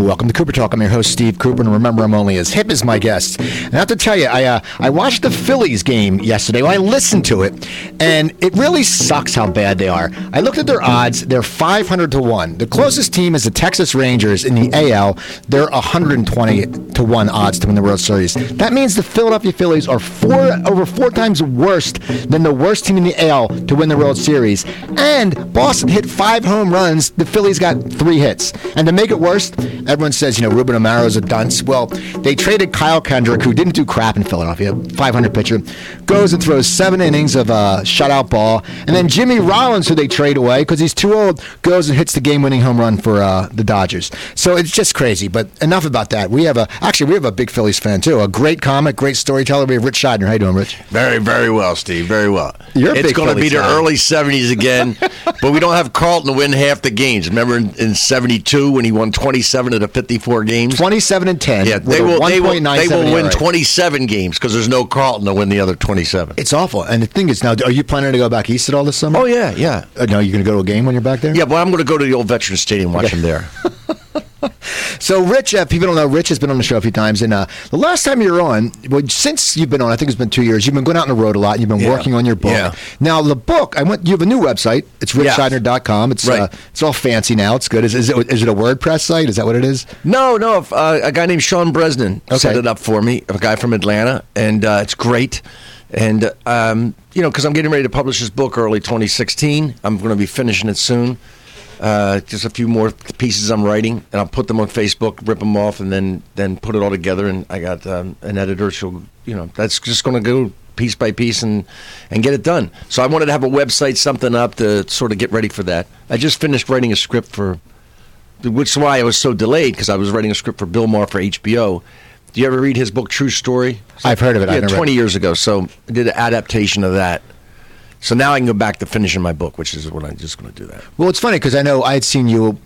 Welcome to Cooper Talk. I'm your host, Steve Cooper, and remember, I'm only as hip as my guests. And I have to tell you, I uh, I watched the Phillies game yesterday. Well, I listened to it, and it really sucks how bad they are. I looked at their odds; they're 500 to one. The closest team is the Texas Rangers in the AL. They're 120 to one odds to win the World Series. That means the Philadelphia Phillies are four over four times worse than the worst team in the AL to win the World Series. And Boston hit five home runs. The Phillies got three hits. And to make it worse, everyone says, you know, Ruben Amaro's a dunce. Well, they traded Kyle Kendrick, who didn't do crap in Philadelphia, 500 pitcher, goes and throws seven innings of a shutout ball. And then Jimmy Rollins, who they trade away because he's too old, goes and hits the game-winning home run for uh, the Dodgers. So it's just crazy. But enough about that. We have a actually we have a big Phillies fan too. A great comic, great storyteller. We have Ritch Shydner. How you doing, Ritch? Very, very well, Steve. Very well. You're it's going to be the fan. early '70s again, but we don't have Carlton to win half the games. Remember in, in '72 when he won 27 of the 54 games? 27 and 10. Yeah, they will. They will, they will win 27 games because there's no Carlton to win the other 27. It's awful. And the thing is, now, are you planning to go back east at all this summer? Oh yeah, yeah, Uh, no, you're going to go to a game when you're back there? yeah. But I'm going to go to the old Veterans Stadium, watch them there. So, Ritch, uh, people don't know, Ritch has been on the show a few times. And uh, the last time you were on, well, since you've been on, I think it's been two years, you've been going out on the road a lot. And You've been Yeah. working on your book. Yeah. Now, the book, I went, you have a new website. It's ritchshydner.com. It's, Right. uh, it's all fancy now. It's good. Is, is, it, is it a WordPress site? Is that what it is? No, no. If, uh, a guy named Sean Bresnan set it up for me. A guy from Atlanta, and uh, it's great. And um, you know, because I'm getting ready to publish this book early 2016. I'm going to be finishing it soon. Uh, just a few more pieces I'm writing, and I'll put them on Facebook, rip them off, and then then put it all together. And I got um, an editor. She'll, you know, that's just going to go piece by piece and and get it done. So I wanted to have a website, something up to sort of get ready for that. I just finished writing a script for which is why I was so delayed because I was writing a script for Bill Maher for HBO. Do you ever read his book True Story? I've heard of it. Yeah, never twenty it. years ago. So I did an adaptation of that. So now I can go back to finishing my book, which is what I'm just going to do that. Well, it's funny because I know I had seen you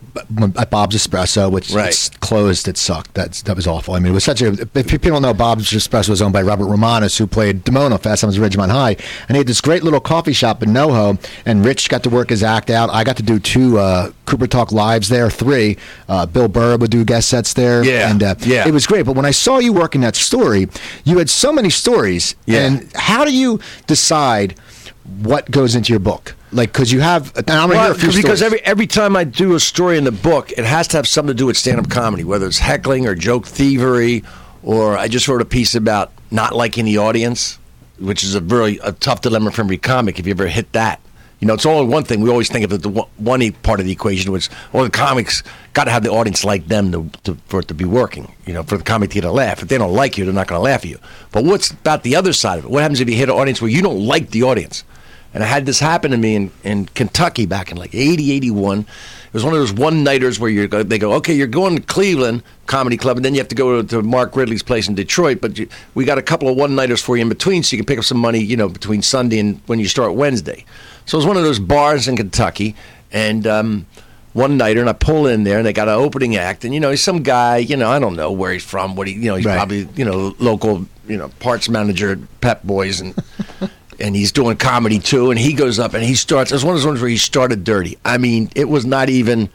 at Bob's Espresso, which Right. closed. It sucked. That's that was awful. I mean, it was such a. If people don't know, Bob's Espresso was owned by Robert Romanus, who played Demono Fast Times at Ridgemont High, and he had this great little coffee shop in NoHo. And Rich got to work his act out. I got to do two uh, Cooper Talk lives there, three. Uh, Bill Burr would do guest sets there. Yeah, and uh, yeah. it was great. But when I saw you working that story, you had so many stories. Yeah. And how do you decide? What goes into your book? Like, because you have, and I'm gonna hear a few because stories. every every time I do a story in the book, it has to have something to do with stand up comedy, whether it's heckling or joke thievery, or I just wrote a piece about not liking the audience, which is a very a tough dilemma for every comic. If you ever hit that, you know, it's only one thing. We always think of it, the one- part of the equation, which well, the comics got to have the audience like them to, to, for it to be working. You know, for the comic to get a laugh. If they don't like you, they're not going to laugh at you. But what's about the other side of it? What happens if you hit an audience where you don't like the audience? And I had this happen to me in, in Kentucky back in like 80, 81. It was one of those one nighters where you they go, okay, you're going to Cleveland Comedy Club, and then you have to go to, to Mark Ridley's place in Detroit. But you, we got a couple of one nighters for you in between, so you can pick up some money, you know, between Sunday and when you start Wednesday. So it was one of those bars in Kentucky, and um, one nighter, and I pull in there, and they got an opening act, and you know, he's some guy, you know, I don't know where he's from, what he, you know, he's Right. probably, you know, local, you know, parts manager at Pep Boys, and and he's doing comedy too. And he goes up and he starts. It was one of those ones where he started dirty. I mean, it was not even,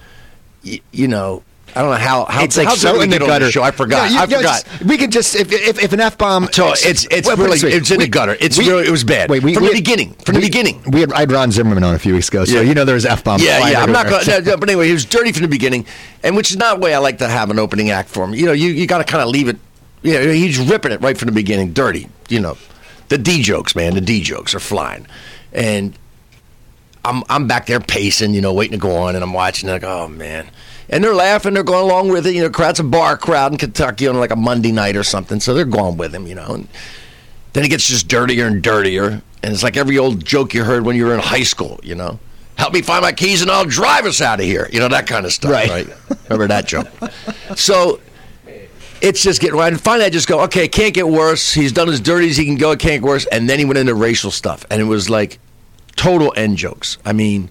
y- you know, I don't know how. how it's like how so in the gutter. show? I forgot. Yeah, you- I forgot. just- we could just if if, if an f bomb. So it's it's put really it's in We- the gutter. It's we- really it was bad Wait, we, from the beginning. From the beginning. we had I had Ron Zimmerman on a few weeks ago, so Yeah. you know there was f bomb. Yeah, yeah. I'm not to no, but anyway, he was dirty from the beginning, and which is not the way I like to have an opening act for him. You know, you, you got to kind of leave it. You know, he's ripping it right from the beginning, dirty. You know, the D jokes, man. The D jokes are flying, and I'm I'm back there pacing, you know, waiting to go on, and I'm watching. Like, oh man, and they're laughing. They're going along with it. You know, crowd's a bar crowd in Kentucky on like a Monday night or something, so they're going with him. You know, and then it gets just dirtier and dirtier, and it's like every old joke you heard when you were in high school. You know, help me find my keys and I'll drive us out of here. You know that kind of stuff, Right. right? Remember that joke? So it's just getting right. And finally, I just go, okay, it can't get worse. He's done as dirty as he can go. It can't get worse. And then he went into racial stuff, and it was like total end jokes. I mean,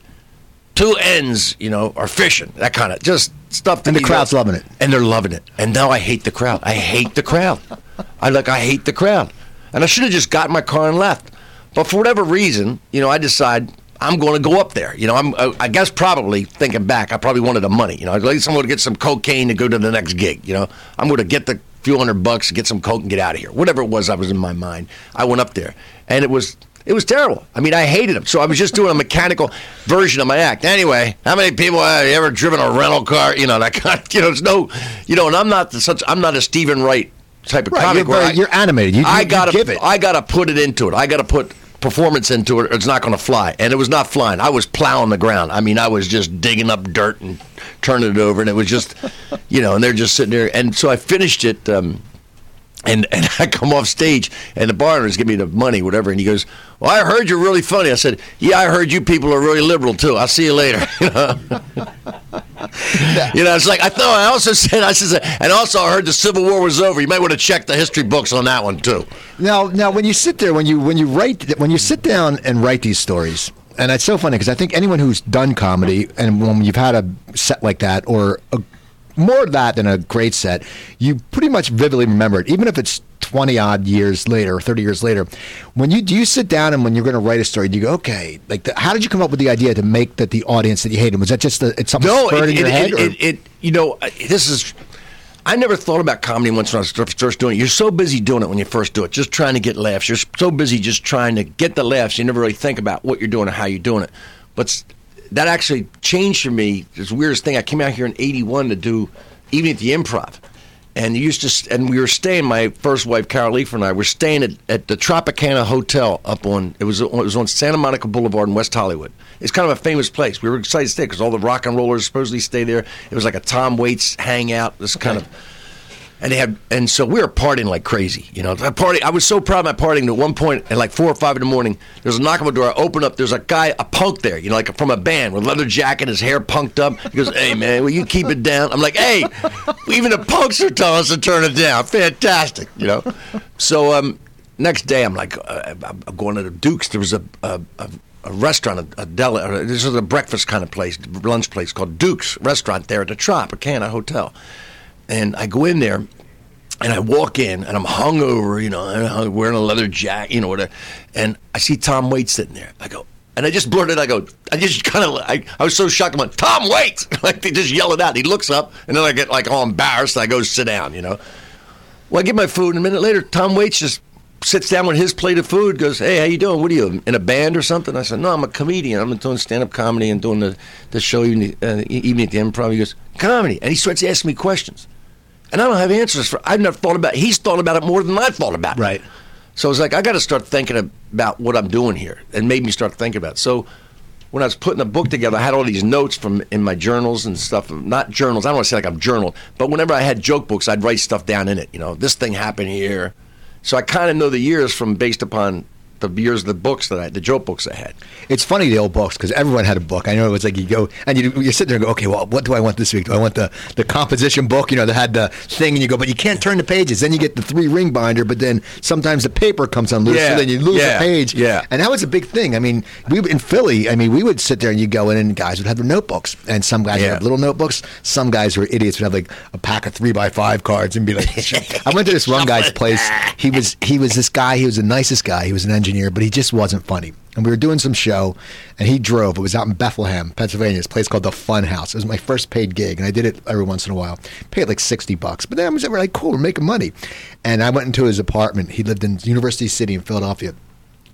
two ends, you know, are fishing. That kind of just stuff. And the crowd's know- loving it. and they're loving it. And now I hate the crowd. I hate the crowd. I like. I hate the crowd. And I should have just got in my car and left. But for whatever reason, you know, I decide I'm going to go up there. You know, I'm I, I guess probably thinking back, I probably wanted the money. You know, I'd like someone to get some cocaine to go to the next gig. You know, I'm going to get the few hundred bucks, get some coke, and get out of here. Whatever it was, I was in my mind. I went up there, and it was it was terrible. I mean, I hated him. So I was just doing a mechanical version of my act. Anyway, how many people have ever driven a rental car? You know, that kind. Of, you know, it's no, you know, and I'm not the, such. I'm not a Steven Wright type of Right, comic. you're, very, I- you're animated. You, you, I you gotta give it. I gotta put it into it. I gotta put performance into it. It's not gonna fly, and it was not flying. I was plowing the ground. I mean, I was just digging up dirt and turning it over, and it was just, you know, and they're just sitting there. And so I finished it. Um, and, and I come off stage, and the bar owner's giving me the money, whatever. And he goes, "Well, I heard you're really funny." I said, "Yeah, I heard you people are really liberal too. I'll see you later." You know, you know it's like I thought. I also said, I said, and also I heard the Civil War was over. You might want to check the history books on that one too. Now, now, when you sit there, when you when you write, when you sit down and write these stories, and it's so funny because I think anyone who's done comedy and when you've had a set like that or a, more of that than a great set, you pretty much vividly remember it, even if it's twenty odd years later or thirty years later. When you do you sit down and when you're going to write a story, do you go, okay, like the, how did you come up with the idea to make that the audience that you hated was that just a, it's something No, it, in your it, head? it, it, it- you know, this is. I never thought about comedy once when I was first doing it. You're so busy doing it when you first do it, just trying to get laughs. You're so busy just trying to get the laughs. You never really think about what you're doing or how you're doing it. But that actually changed for me. This weirdest thing. I came out here in '81 to do even at the Improv, and used to, and we were staying. My first wife, Carol Leifer, and I were staying at, at the Tropicana Hotel up on it was it was on Santa Monica Boulevard in West Hollywood. It's kind of a famous place. We were excited to stay because all the rock and rollers supposedly stay there. It was like a Tom Waits hangout. This kind of and they had and so we were partying like crazy you know? I party I was so proud of my partying at one point at like four or five in the morning there's a knock on the door. I open up there's a guy a punk there you know like from a band with leather jacket his hair punked up. He goes hey man will you keep it down? I'm like hey even the punks are telling us to turn it down. Fantastic you know? So um next day I'm like uh, I'm going to the Dukes. There was a a, a a restaurant, a, a deli, this is a breakfast kind of place, lunch place called Duke's Restaurant there at the Tropicana Hotel. And I go in there and I walk in and I'm hungover, you know, and I'm wearing a leather jacket, you know, whatever. And I see Tom Waits sitting there. I go, and I just blurted, I go, I just kind of, I, I was so shocked. I'm like, Tom Waits! like they just yell it out. He looks up and then I get like all embarrassed. And I go sit down, you know. Well, I get my food, and a minute later, Tom Waits just sits down with his plate of food. Goes, "Hey, how you doing? What are you in a band or something?" I said, "No, I'm a comedian. I'm doing stand-up comedy and doing the the show evening, uh, evening at the Improv." He goes, "Comedy," and he starts asking me questions, and I don't have answers for. I've never thought about. It. He's thought about it more than I've thought about it. Right. So I was like, I got to start thinking about what I'm doing here, and made me start thinking about. It. So when I was putting the book together, I had all these notes from in my journals and stuff. Not journals. I don't want to say like I'm journal, but whenever I had joke books, I'd write stuff down in it. You know, this thing happened here. So I kind of know the years from based upon the years of the books that I, the joke books I had. It's funny the old books because everyone had a book. I know it was like you go and you you sit there and go, okay, well, what do I want this week? Do I want the the composition book? You know, that had the thing, and you go, but you can't turn the pages. Then you get the three ring binder, but then sometimes the paper comes undloose, Yeah, so then you lose yeah, a page. yeah. and that was a big thing. I mean, we in Philly, I mean, we would sit there and you go in, and guys would have their notebooks, and some guys would have little notebooks. Some guys were idiots would have like a pack of three by five cards and be like, I went to this one guy's place. He was he was this guy. He was the nicest guy. He was an engineer, but he just wasn't funny. And we were doing some show, and he drove. It was out in Bethlehem, Pennsylvania. This place called the Fun House. It was my first paid gig, and I did it every once in a while. Paid like sixty bucks, but then I was like, cool, we're making money. And I went into his apartment. He lived in University City in Philadelphia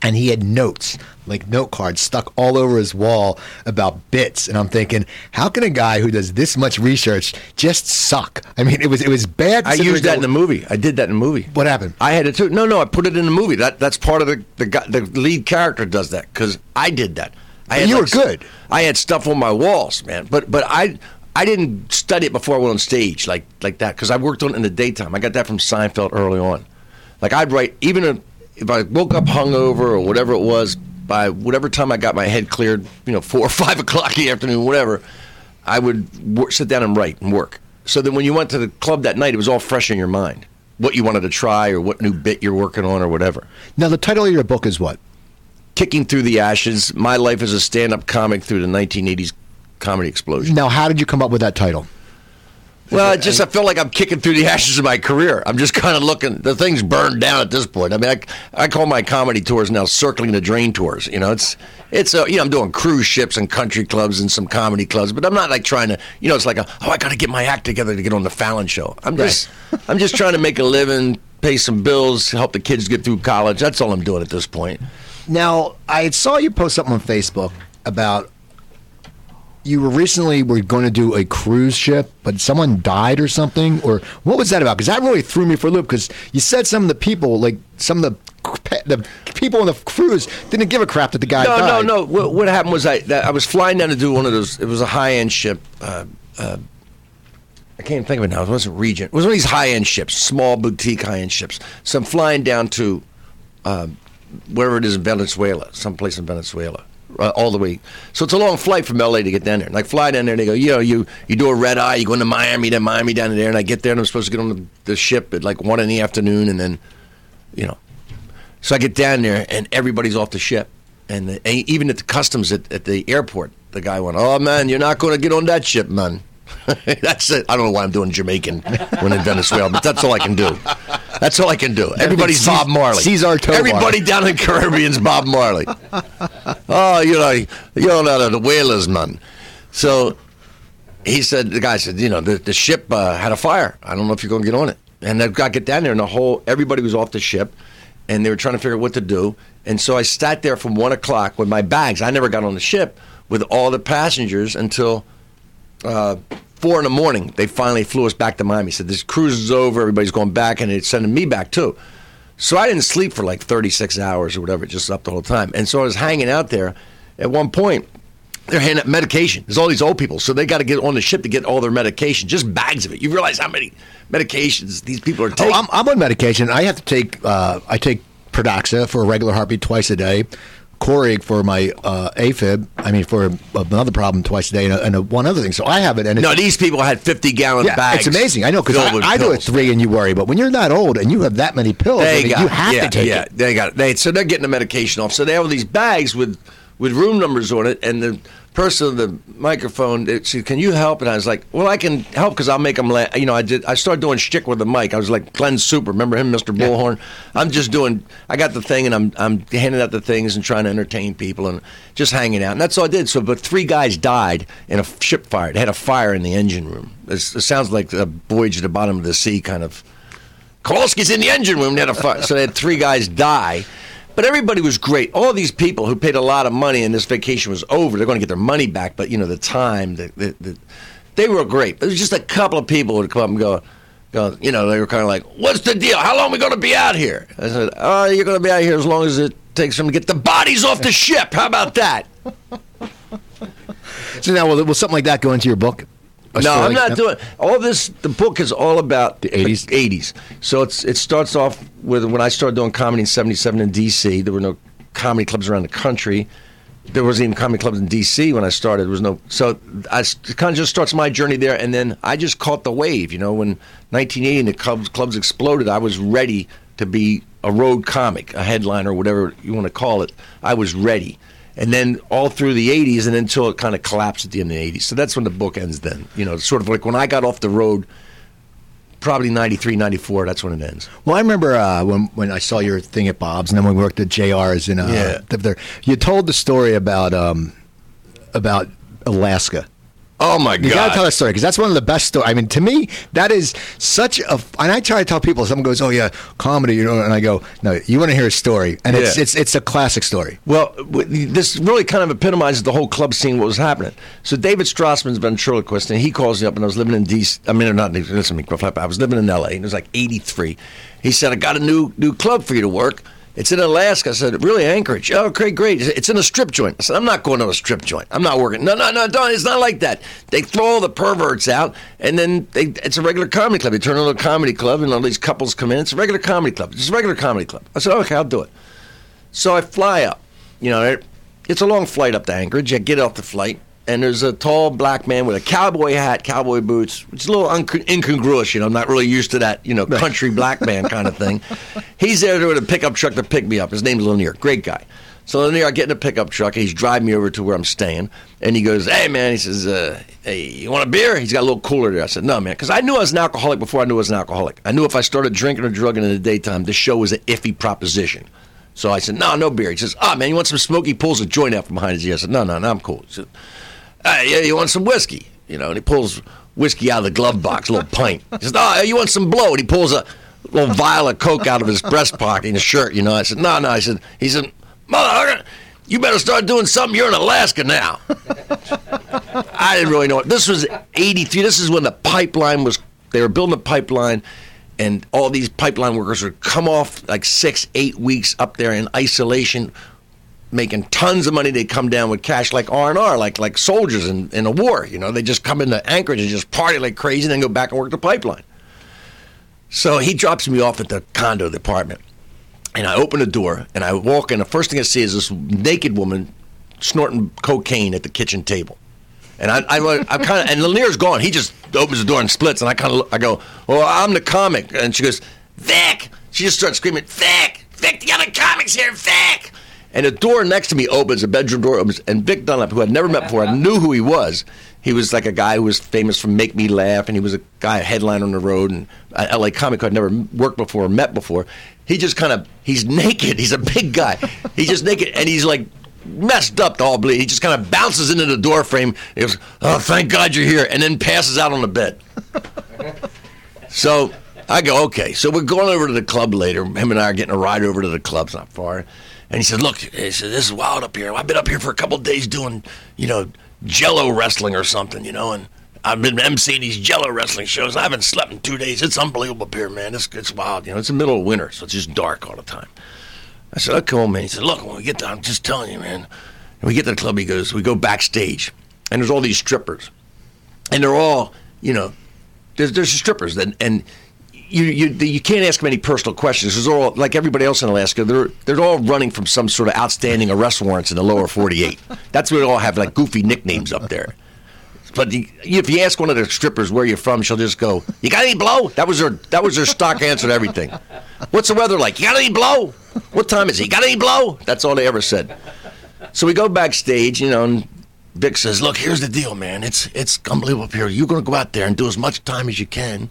and he had notes like note cards stuck all over his wall about bits and i'm thinking how can a guy who does this much research just suck i mean it was it was bad I used that in the movie. I did that in the movie. what happened I had it too. No, no, I put it in the movie. That that's part of the the, guy, the lead character does that because I did that. I But you were like, good. I had stuff on my walls, man. But but I I didn't study it before I went on stage like like that because I worked on it in the daytime. I got that from Seinfeld early on. Like I'd write even if- if I woke up hungover or whatever it was by whatever time I got my head cleared, you know, four or five o'clock in the afternoon, whatever. I would work, sit down and write and work. So that when you went to the club that night, it was all fresh in your mind. What you wanted to try or what new bit you're working on or whatever. now the title of your book is what Kicking Through the Ashes, My Life as a Stand Up Comic Through the 1980s Comedy Explosion. now how did you come up with that title Well, I just I feel like I'm kicking through the ashes of my career. I'm just kind of looking. The thing's burned down at this point. I mean, I, I call my comedy tours now circling the drain tours. You know, it's it's a, you know I'm doing cruise ships and country clubs and some comedy clubs, but I'm not like trying to. You know, it's like a, oh I got to get my act together to get on the Fallon show. I'm just I'm just trying to make a living, pay some bills, help the kids get through college. That's all I'm doing at this point. Now, I saw you post something on Facebook about you were recently were going to do a cruise ship, but someone died or something, or what was that about? Because that really threw me for a loop. Because you said some of the people, like some of the the people on the cruise, didn't give a crap that the guy. No, died. no, no. What, what happened was I I was flying down to do one of those. It was a high end ship. Uh, uh, I can't think of it now. It wasn't Regent. It was one of these high end ships, small boutique high end ships. So I'm flying down to uh, wherever it is in Venezuela, someplace in Venezuela uh, all the way. So it's a long flight from LA to get down there. Like fly down there, and they go, you know, you you do a red eye, you go into Miami, then Miami down there, and I get there, and I'm supposed to get on the, the ship at like one in the afternoon, and then, you know, so I get down there, and everybody's off the ship, and, the, and even at the customs at, at the airport, the guy went, "Oh man, you're not going to get on that ship, man." that's it. I don't know why I'm doing Jamaican when in Venezuela, but that's all I can do. That's all I can do. Everybody's Bob Marley. Cesar Tovar. Everybody down in the Caribbean's Bob Marley. Oh, you know, you know, the Wailers, man. So he said, the guy said, you know, the, the ship uh, had a fire. I don't know if you're going to get on it. And the guy get down there, and the whole everybody was off the ship, and they were trying to figure out what to do. And so I sat there from one o'clock with my bags. I never got on the ship with all the passengers until uh, four in the morning, they finally flew us back to Miami. Said this cruise is over, everybody's going back, and it's sending me back too. So I didn't sleep for like 36 hours or whatever, just up the whole time. And so I was hanging out there. At one point, they're handing out medication. There's all these old people, so they got to get on the ship to get all their medication, just bags of it. You realize how many medications these people are taking? Oh, I'm, I'm on medication. I have to take. Uh, I take Pradaxa for a regular heartbeat twice a day. Coreg for my uh, AFib. I mean, for another problem twice a day, and, a, and a, one other thing. So I have it. And no, these people had fifty gallon yeah, bags. It's amazing. I know because I, I do it three, and you worry. But when you're that old and you have that many pills, they I mean, got, you have yeah, to take yeah, it. They got it. They, so they're getting the medication off. So they have these bags with with room numbers on it, and the person on the microphone it said, "Can you help?" And I was like, "Well, I can help because I'll make them." La-. You know, I did. I started doing shtick with the mic. I was like Glenn Super. Remember him, Mr. Bullhorn? I'm just doing. I got the thing, and I'm I'm handing out the things and trying to entertain people and just hanging out. And that's all I did. So, but three guys died in a ship fire. It had a fire in the engine room. It's, it sounds like a voyage at the bottom of the sea kind of. Kowalski's in the engine room. They had a fire. so they had three guys die. But everybody was great. All these people who paid a lot of money and this vacation was over, they're going to get their money back. But you know, the time, the, the, the, they were great. There was just a couple of people would come up and go, go, you know, they were kind of like, "What's the deal? How long are we going to be out here?" I said, "Oh, you're going to be out here as long as it takes them to get the bodies off the ship. How about that?" so now, will, will something like that go into your book? No, I'm not no? doing all this. The book is all about the 80s. 80s. So it's it starts off with when I started doing comedy in '77 in D.C. There were no comedy clubs around the country. There wasn't even comedy clubs in D.C. when I started. There was no. So I it kind of just starts my journey there, and then I just caught the wave. You know, when 1980 and the clubs clubs exploded, I was ready to be a road comic, a headliner, whatever you want to call it. I was ready and then all through the 80s and until it kind of collapsed at the end of the 80s. So that's when the book ends then. You know, sort of like when I got off the road, probably 93, 94, that's when it ends. Well, I remember uh, when, when I saw your thing at Bob's and then when we worked at JR's in uh, yeah. there, you told the story about um, about Alaska Oh my god! You gotta tell that story because that's one of the best stories. I mean, to me, that is such a. And I try to tell people. Someone goes, "Oh yeah, comedy," you know, and I go, "No, you want to hear a story," and it's yeah. it's it's a classic story. Well, this really kind of epitomizes the whole club scene. What was happening? So David Strassman's ventriloquist, and he calls me up, and I was living in D.C. I mean, not listen to me, I was living in L.A. and it was like '83. He said, "I got a new new club for you to work." It's in Alaska. I said, really, Anchorage? Oh, great, great. It's in a strip joint. I said, I'm not going to a strip joint. I'm not working. No, no, no, don't. It's not like that. They throw all the perverts out, and then they, it's a regular comedy club. They turn into a comedy club, and all these couples come in. It's a regular comedy club. It's a regular comedy club. I said, okay, I'll do it. So I fly up. You know, it's a long flight up to Anchorage. I get off the flight and there's a tall black man with a cowboy hat, cowboy boots, which is a little incongruous. You know, I'm not really used to that, you know, country black man kind of thing. He's there with a pickup truck to pick me up. His name's Lanier. Great guy. So Lanier, I get in a pickup truck, and he's driving me over to where I'm staying, and he goes, "Hey man," he says, uh, "Hey, you want a beer?" He's got a little cooler there. I said, "No, man," because I knew I was an alcoholic before I knew I was an alcoholic. I knew if I started drinking or drugging in the daytime, the show was an iffy proposition. So I said, "No, no beer." He says, "Ah, man, you want some smoke?" He pulls a joint out from behind his ear. I said, "No, no, no, I'm cool." He said, "Hey, yeah, you want some whiskey?" You know, and he pulls whiskey out of the glove box, a little pint. He says, "Oh, you want some blow?" And he pulls a little vial of coke out of his breast pocket in his shirt. You know, I said, "No, no." I said, "He said, motherfucker." you better start doing something. You're in Alaska now. I didn't really know it. This was 83. This is when the pipeline was, they were building a pipeline, and all these pipeline workers would come off like six, eight weeks up there in isolation, making tons of money. They'd come down with cash like R&R, like like soldiers in, in a war. You know, they just come into Anchorage and just party like crazy, and then go back and work the pipeline. So he drops me off at the condo, the apartment and I open the door and I walk in. The first thing I see is this naked woman snorting cocaine at the kitchen table. And I, I, I kind of, and Lanier's gone. He just opens the door and splits. And I kind of, I go, "Well, I'm the comic." And she goes, "Vic!" She just starts screaming, "Vic! Vic! The other comics here, Vic!" And the door next to me opens, a bedroom door opens, and Vic Dunlap, who I'd never met before, I knew who he was. He was like a guy who was famous for Make Me Laugh, and he was a guy, a headliner on the road, and uh, an LA comic who I'd never worked before, or met before. He just kind of, he's naked. He's a big guy. He's just naked, and he's like messed up to all bleed. He just kind of bounces into the door frame. He goes, "Oh, thank God you're here," and then passes out on the bed. so I go, "Okay." So we're going over to the club later. Him and I are getting a ride over to the club. It's not far. And he said, "Look," he said, "This is wild up here. I've been up here for a couple of days doing, you know, Jello wrestling or something, you know, and." I've been emceeing these Jello wrestling shows. I haven't slept in two days. It's unbelievable up here, man. It's, it's wild. You know, it's the middle of winter, so it's just dark all the time. I said, "Come on, man." He said, "Look, when we get there, I'm just telling you, man." And we get to the club. He goes, "We go backstage, and there's all these strippers, and they're all, you know, there's there's strippers, and and you you you can't ask them any personal questions. They're all like everybody else in Alaska. They're they're all running from some sort of outstanding arrest warrants in the lower 48. That's why they all have like goofy nicknames up there." But the, if you ask one of the strippers where you're from, she'll just go, "You got any blow?" That was her. That was her stock answer to everything. What's the weather like? You got any blow? What time is it? You got any blow? That's all they ever said. So we go backstage, you know, and Vic says, "Look, here's the deal, man. It's it's unbelievable up here. You're to go out there and do as much time as you can."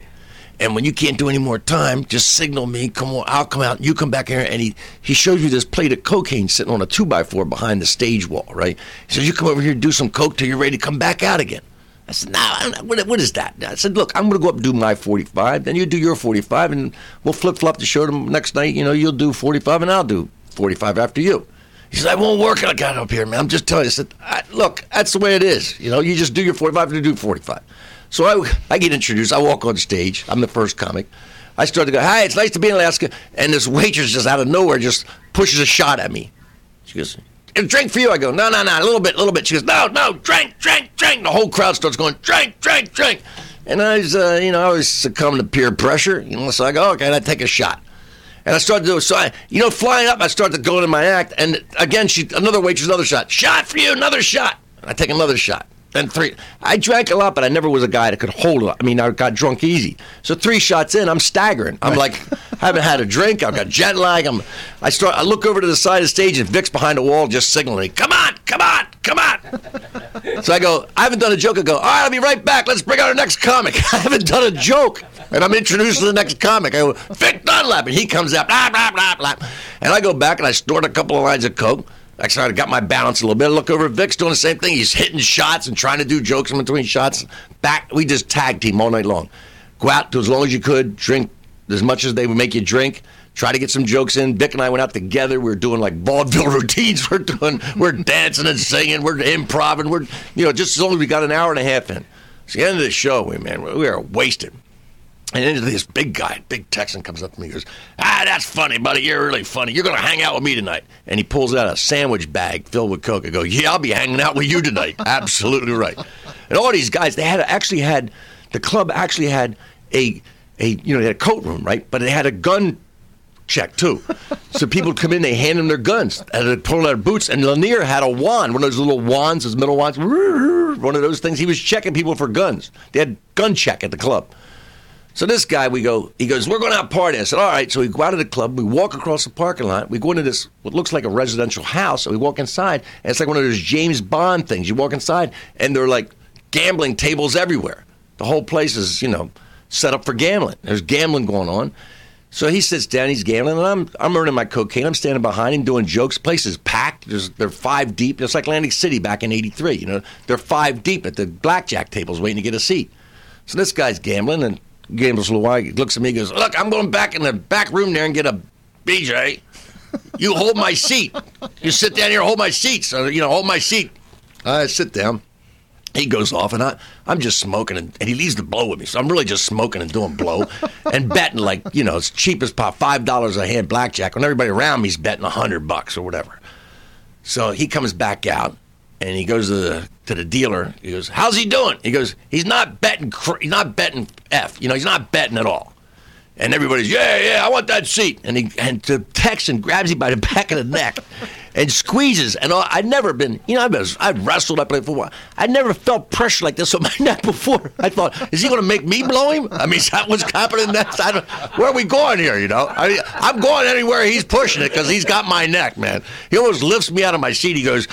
And when you can't do any more time, just signal me. Come on, I'll come out. You come back here, and he he shows you this plate of cocaine sitting on a two by four behind the stage wall. Right? He says, "You come over here, and do some coke till you're ready to come back out again." I said, "No, what, what is that?" I said, "Look, I'm going to go up and do my 45, then you do your 45, and we'll flip flop the show. Them next night, you know, you'll do 45, and I'll do 45 after you." He said, "I won't work like that up here, man. I'm just telling you." I said, "Look, that's the way it is. You know, you just do your 45 and you do 45." So I, I get introduced. I walk on stage. I'm the first comic. I start to go, "Hi, it's nice to be in Alaska." And this waitress just out of nowhere just pushes a shot at me. She goes, a drink for you. I go, no, no, no, a little bit, a little bit. She goes, no, no, drink, drink, drink. The whole crowd starts going, drink, drink, drink. And I was, uh, you know, I was succumbing to peer pressure. You know, so I go, okay, I take a shot. And I started to so. I, you know, flying up, I started to go into my act. And again, she another waitress, another shot. Shot for you, another shot. And I take another shot. Then three. I drank a lot, but I never was a guy that could hold it. I mean, I got drunk easy. So three shots in, I'm staggering. I'm like, I haven't had a drink. I've got jet lag. I'm. I start. I look over to the side of the stage, and Vic's behind the wall, just signaling me, "Come on, come on, come on." so I go. I haven't done a joke. I go. All right, I'll be right back. Let's bring out our next comic. I haven't done a joke. And I'm introduced to the next comic. I go, Vic Dunlap. And he comes out, blah, blah, blah, blah. And I go back and I snort a couple of lines of Coke. I kind of got my balance a little bit. I look over Vic's doing the same thing. He's hitting shots and trying to do jokes in between shots. Back, we just tag team all night long. Go out as long as you could, drink as much as they would make you drink. Try to get some jokes in. Vic and I went out together. We were doing like vaudeville routines. We're doing, we're dancing and singing. We're improvising. We're, you know, just as long as we got an hour and a half in. It's the end of the show, we man, we are wasted. And then this big guy, big Texan, comes up to me and goes, Ah, that's funny, buddy. You're really funny. You're going to hang out with me tonight. And he pulls out a sandwich bag filled with Coke. I go, Yeah, I'll be hanging out with you tonight. Absolutely right. And all these guys, they had actually had, the club actually had a, a you know, they had a coat room, right? But they had a gun check too. so people come in, they hand them their guns, and they pull out their boots. And Lanier had a wand, one of those little wands, those middle wands, one of those things. He was checking people for guns. They had gun check at the club. So this guy, we go, he goes, we're going out partying. I said, all right. So we go out of the club, we walk across the parking lot, we go into this, what looks like a residential house, and we walk inside, and it's like one of those James Bond things. You walk inside, and there are like gambling tables everywhere. The whole place is, you know, set up for gambling. There's gambling going on. So he sits down, he's gambling, and I'm I'm earning my cocaine. I'm standing behind him doing jokes. Place is packed. There's, they're five deep. It's like Atlantic City back in '83. You know, they're five deep at the blackjack tables waiting to get a seat. So this guy's gambling and while. He looks at me, and goes, "Look, I'm going back in the back room there and get a BJ. You hold my seat. You sit down here, hold my seat. So you know, hold my seat. I sit down." he goes off and I, I'm just smoking and, and he leaves the blow with me. So I'm really just smoking and doing blow and betting like, you know, it's cheap as pop, $5 a hand blackjack when everybody around me's betting a hundred bucks or whatever. So he comes back out and he goes to the, to the dealer. He goes, how's he doing? He goes, he's not betting, cr- he's not betting F, you know, he's not betting at all. And everybody's, yeah, yeah, I want that seat. And he and the Texan grabs him by the back of the neck and squeezes. And all, I'd never been, you know, I've, I've wrestled, I played football. I'd never felt pressure like this on my neck before. I thought, is he going to make me blow him? I mean, is that what's happening next? I don't, where are we going here, you know? I, I'm going anywhere he's pushing it because he's got my neck, man. He almost lifts me out of my seat. He goes,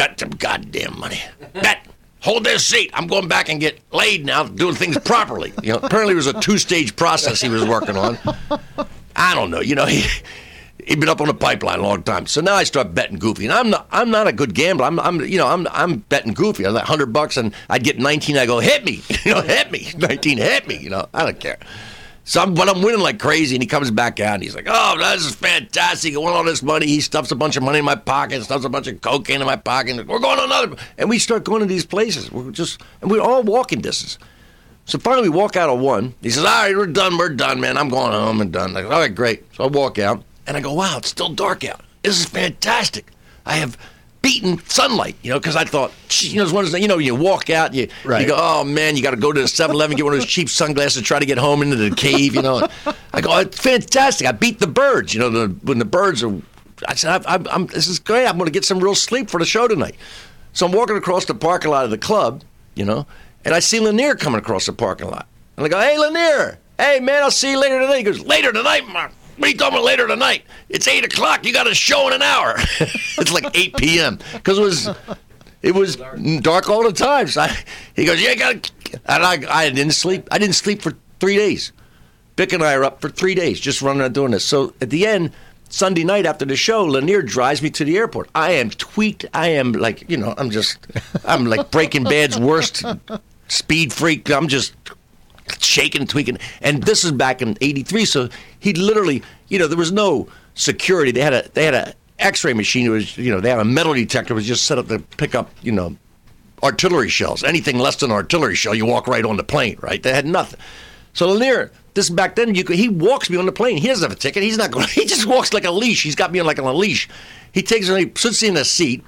bet some goddamn money. Bet hold this seat. I'm going back and get laid now, doing things properly. You know, apparently it was a two stage process he was working on. I don't know. You know, he he'd been up on the pipeline a long time. So now I start betting goofy, and I'm not I'm not a good gambler. I'm I'm you know I'm I'm betting goofy. I'm like hundred bucks, and I'd get nineteen. I go hit me, you know, hit me, nineteen, hit me. You know, I don't care. So I'm, but I'm winning like crazy, and he comes back out, and he's like, "Oh, this is fantastic! I won all this money." He stuffs a bunch of money in my pocket, stuffs a bunch of cocaine in my pocket. We're going to another, and we start going to these places. We're just, and we're all walking distance. So finally, we walk out of one. He says, "All right, we're done. We're done, man. I'm going home and done." Like, all right, great. So I walk out, and I go, "Wow, it's still dark out. This is fantastic. I have." Beaten sunlight, you know, because I thought, you know, it's one of those, you know, you walk out, you, Right. you go, oh man, you got to go to the 7 Eleven, get one of those cheap sunglasses, try to get home into the cave, you know. I go, it's fantastic. I beat the birds, you know, the, when the birds are. I said, I, I'm, I'm, this is great. I'm going to get some real sleep for the show tonight. So I'm walking across the parking lot of the club, you know, and I see Lanier coming across the parking lot. And I go, hey, Lanier, hey, man, I'll see you later tonight. He goes, later tonight, Mark. What are you talking about later tonight? It's 8 o'clock. You got a show in an hour. it's like 8 p.m. Because it was it was dark all the time. So I, he goes, "Yeah, got." And I, I didn't sleep. I didn't sleep for three days. Vic and I are up for three days just running around doing this. So at the end, Sunday night after the show, Lanier drives me to the airport. I am tweaked. I am like, you know, I'm just, I'm like Breaking Bad's worst speed freak. I'm just shaking, tweaking. And this is back in '83, so he literally, you know, there was no security. They had a they had a X-ray machine. It was, you know, they had a metal detector. It was just set up to pick up, you know, artillery shells. Anything less than an artillery shell, you walk right on the plane. Right? They had nothing. So Lanier, this back then, you could, he walks me on the plane. He doesn't have a ticket. He's not going. He just walks like a leash. He's got me on like on a leash. He takes me, he puts me in a seat,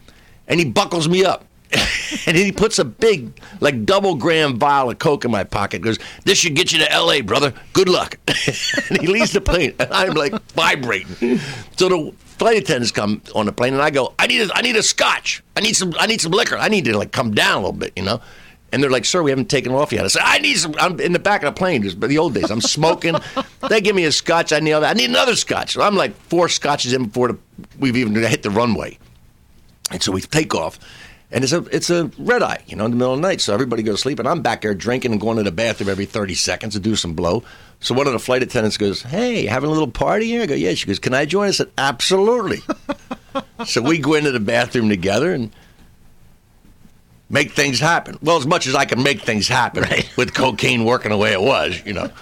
and he buckles me up. and he puts a big, like double gram vial of coke in my pocket. Goes, this should get you to L.A., brother. Good luck. and he leaves the plane, and I'm like vibrating. So the flight attendants come on the plane, and I go, I need, a, I need a scotch. I need some, I need some liquor. I need to like come down a little bit, you know. And they're like, "Sir, we haven't taken off yet." I said, "I need some." I'm in the back of the plane, just the old days. I'm smoking. they give me a scotch. I need. I need another scotch. So I'm like four scotches in before the, we've even hit the runway. And so we take off, and it's a it's a red eye, you know, in the middle of the night. So everybody goes to sleep, and I'm back there drinking and going to the bathroom every 30 seconds to do some blow. So one of the flight attendants goes, "Hey, having a little party here?" I go, "Yeah." She goes, "Can I join?" Us? I said, "Absolutely." so we go into the bathroom together and make things happen. Well, as much as I can make things happen with cocaine working the way it was, you know.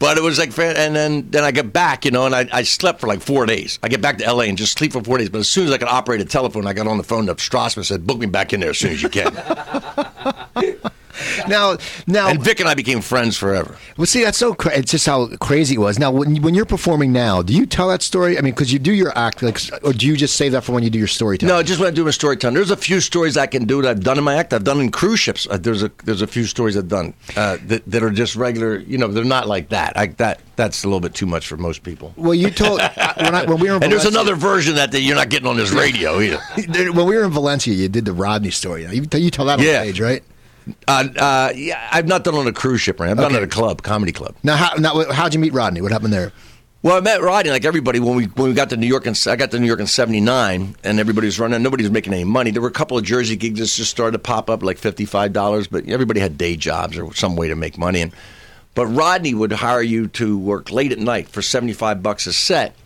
But it was like, and then then I get back, you know, and I, I slept for like four days. I get back to L.A. and just sleep for four days. But as soon as I could operate a telephone, I got on the phone to Strassman and said, "Book me back in there as soon as you can." Now, now, and Vic and I became friends forever. well, see, that's so. Cra- it's just how crazy it was. Now, when when you're performing now, do you tell that story? I mean, because you do your act, like, or do you just save that for when you do your storytelling? No, I just when I do my storytelling. There's a few stories I can do that I've done in my act. I've done in cruise ships. Uh, there's a there's a few stories I've done uh, that that are just regular. You know, they're not like that. I, that that's a little bit too much for most people. Well, you told when, I, when we were in And there's Valencia- another version that, that you're not getting on this radio either. when we were in Valencia, you did the Rodney story. You, you tell that on Yeah. stage, right? Uh, uh, yeah, I've not done it on a cruise ship, right? I've done Okay. at a club, comedy club. Now, how, now, how'd you meet Rodney? What happened there? Well, I met Rodney like everybody when we when we got to New York, and I got to New York in '79, and everybody was running. Nobody was making any money. There were a couple of Jersey gigs that just started to pop up, like fifty-five dollars, but everybody had day jobs or some way to make money. And but Rodney would hire you to work late at night for seventy-five bucks a set.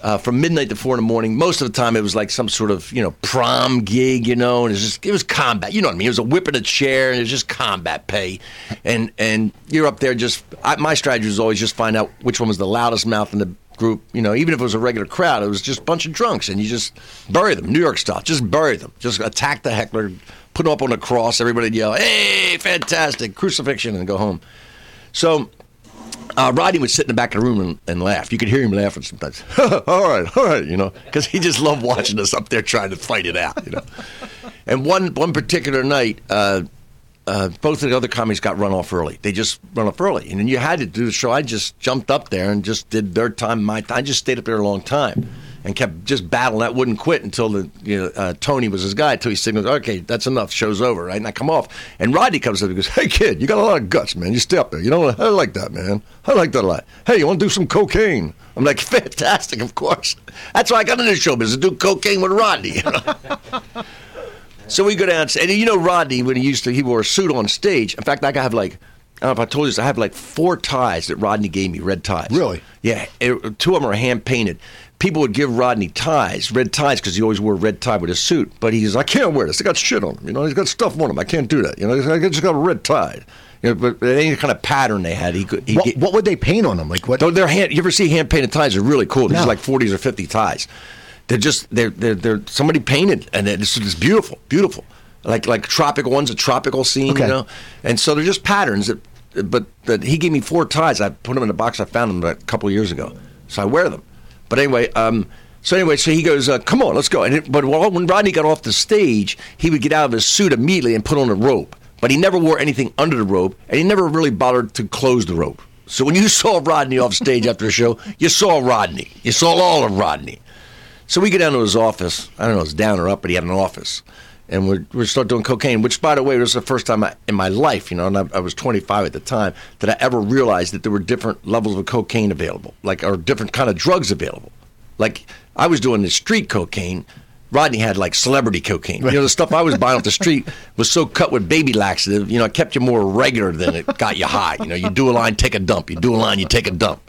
Uh, from midnight to four in the morning. Most of the time, it was like some sort of you know prom gig, you know, and it was just it was combat. You know what I mean? It was a whip and a chair, and it was just combat pay. And and you're up there just. I, my strategy was always just find out which one was the loudest mouth in the group. You know, even if it was a regular crowd, it was just a bunch of drunks, and you just bury them, New York style. Just bury them. Just attack the heckler, put them up on the cross. Everybody yell, "Hey, fantastic crucifixion!" and go home. So uh, Rodney would sit in the back of the room and, and laugh. You could hear him laughing sometimes. all right, all right, you know, because he just loved watching us up there trying to fight it out, you know. And one one particular night, uh, uh, both of the other comedies got run off early. They just run off early, and then you had to do the show. I just jumped up there and just did their time, my time. I just stayed up there a long time and kept just battling. That wouldn't quit until the you know uh, Tony was his guy. Until he signaled, "Okay, that's enough. Show's over." Right, and I come off, and Rodney comes up and goes, "Hey kid, you got a lot of guts, man. You stay up there. You know, I like that, man. I like that a lot. Hey, you want to do some cocaine?" I'm like, "Fantastic, of course. That's why I got into show business to do cocaine with Rodney." You know? So we go down, and you know Rodney when he used to, he wore a suit on stage. In fact, I have like, I don't know if I told you this, I have like four ties that Rodney gave me, red ties. Really? Yeah, it- two of them are hand painted. People would give Rodney ties, red ties, because he always wore a red tie with his suit. But he's, I can't wear this. I got shit on him. You know, he's got stuff on him. I can't do that. You know, I just got a red tie. You know, but any kind of pattern they had, he could. He What, get- what would they paint on them? Like what? no, they're hand. You ever see hand painted ties? They're really cool. These No. are like forties or fifty ties. They're just they're they're, they're somebody painted, and it's just beautiful, beautiful. Like like tropical ones, a tropical scene, Okay. you know. And so they're just patterns that. But that he gave me four ties. I put them in a box. I found them a couple of years ago, so I wear them. But anyway, um, so anyway, so he goes, uh, "Come on, let's go." And it, but when Rodney got off the stage, he would get out of his suit immediately and put on a robe. But he never wore anything under the robe, and he never really bothered to close the robe. So when you saw Rodney off stage after a show, you saw Rodney. You saw all of Rodney. So we get down to his office. I don't know, it's down or up, but he had an office. And we we start doing cocaine, which, by the way, was the first time I, in my life, you know, and I, I was 25 at the time, that I ever realized that there were different levels of cocaine available, like, or different kind of drugs available. Like, I was doing the street cocaine. Rodney had like celebrity cocaine. You know, the stuff I was buying off the street was so cut with baby laxative. You know, it kept you more regular than it got you high. You know, you do a line, take a dump. You do a line, you take a dump.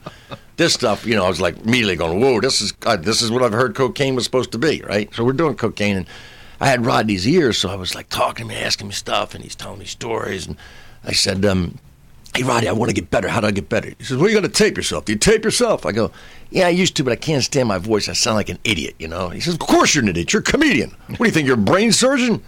This stuff, you know, I was like immediately going, "Whoa, this is uh, this is what I've heard cocaine was supposed to be." Right. So we're doing cocaine, and I had Rodney's ears, so I was like talking to him, asking him stuff, and he's telling me stories, and I said, um, hey, Roddy, I want to get better. How do I get better? He says, well, you got to tape yourself. Do you tape yourself? I go, yeah, I used to, but I can't stand my voice. I sound like an idiot, you know? He says, of course you're an idiot. You're a comedian. What do you think, you're a brain surgeon?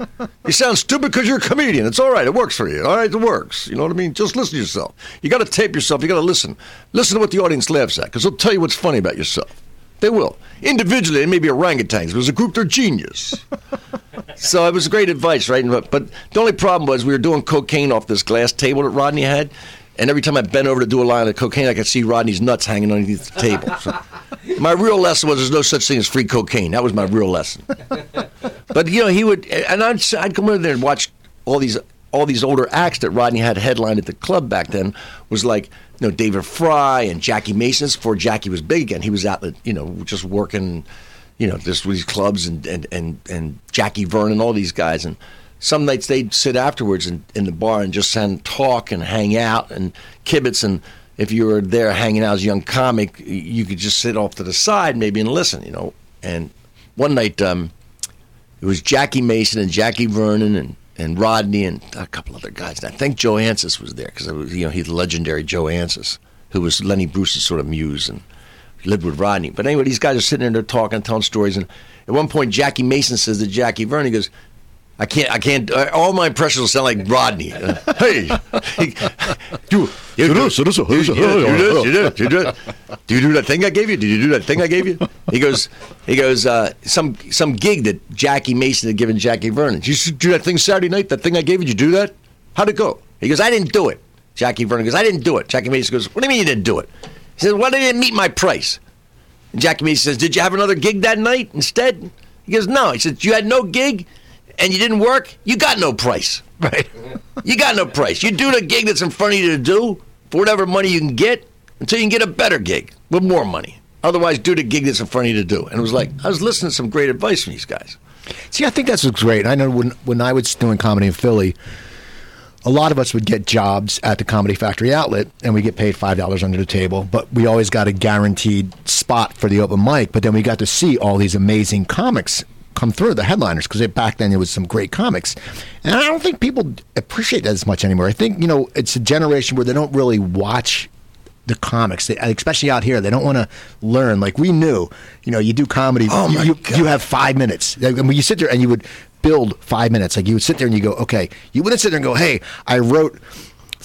You sound stupid because you're a comedian. It's all right. It works for you. All right, it works. You know what I mean? Just listen to yourself. You got to tape yourself. You got to listen. Listen to what the audience laughs at because they'll tell you what's funny about yourself. They will. Individually, it may be orangutans, but as a group, they're genius. So it was great advice, right? But, but the only problem was we were doing cocaine off this glass table that Rodney had, and every time I bent over to do a line of cocaine, I could see Rodney's nuts hanging underneath the table. So my real lesson was there's no such thing as free cocaine. That was my real lesson. But you know, he would, and I'd, I'd come over there and watch all these all these older acts that Rodney had headlined at the club back then. Was like you know David Frye and Jackie Mason. This Before Jackie was big again, he was out, you know, just working, you know, just these clubs and and and and Jackie Vernon, and all these guys, and some nights they'd sit afterwards in, in the bar and just and talk and hang out and kibitz and. If you were there hanging out as a young comic, you could just sit off to the side maybe and listen, you know. And one night, um, it was Jackie Mason and Jackie Vernon and, and Rodney and a couple other guys. And I think Joe Ancis was there because you know he's the legendary Joe Ancis, who was Lenny Bruce's sort of muse and lived with Rodney. But anyway, these guys are sitting there, they're talking, telling stories. And at one point, Jackie Mason says to Jackie Vernon, he goes, I can't, I can't, uh, all my impressions sound like Rodney. Uh, hey, you, you, do, this, this, do this, you do you do. Do you do that thing I gave you? Did you do that thing I gave you? He goes, he goes, uh, some some gig that Jackie Mason had given Jackie Vernon. Did you do that thing Saturday night? That thing I gave you? Did you do that? How'd it go? He goes, I didn't do it. Jackie Vernon goes, I didn't do it. Jackie Mason goes, What do you mean you didn't do it? He says, Well, they didn't meet my price. And Jackie Mason says, Did you have another gig that night instead? He goes, No. He says, You had no gig? And you didn't work, you got no price. Right. You got no price. You do the gig that's in front of you to do for whatever money you can get until you can get a better gig with more money. Otherwise, do the gig that's in front of you to do. And it was like, I was listening to some great advice from these guys. See, I think that's what's great. I know when when I was doing comedy in Philly, a lot of us would get jobs at the Comedy Factory outlet, and we get paid five dollars under the table. But we always got a guaranteed spot for the open mic. But then we got to see all these amazing comics come through the headliners because back then there was some great comics, and I don't think people appreciate that as much anymore. I think you know it's a generation where they don't really watch the comics, they, especially out here. They don't want to learn. Like we knew, you know, you do comedy, Oh, you, my you, God. you have five minutes. Like, I mean, you sit there and you would build five minutes. Like you would sit there and you go, okay. You wouldn't sit there and go, hey, I wrote.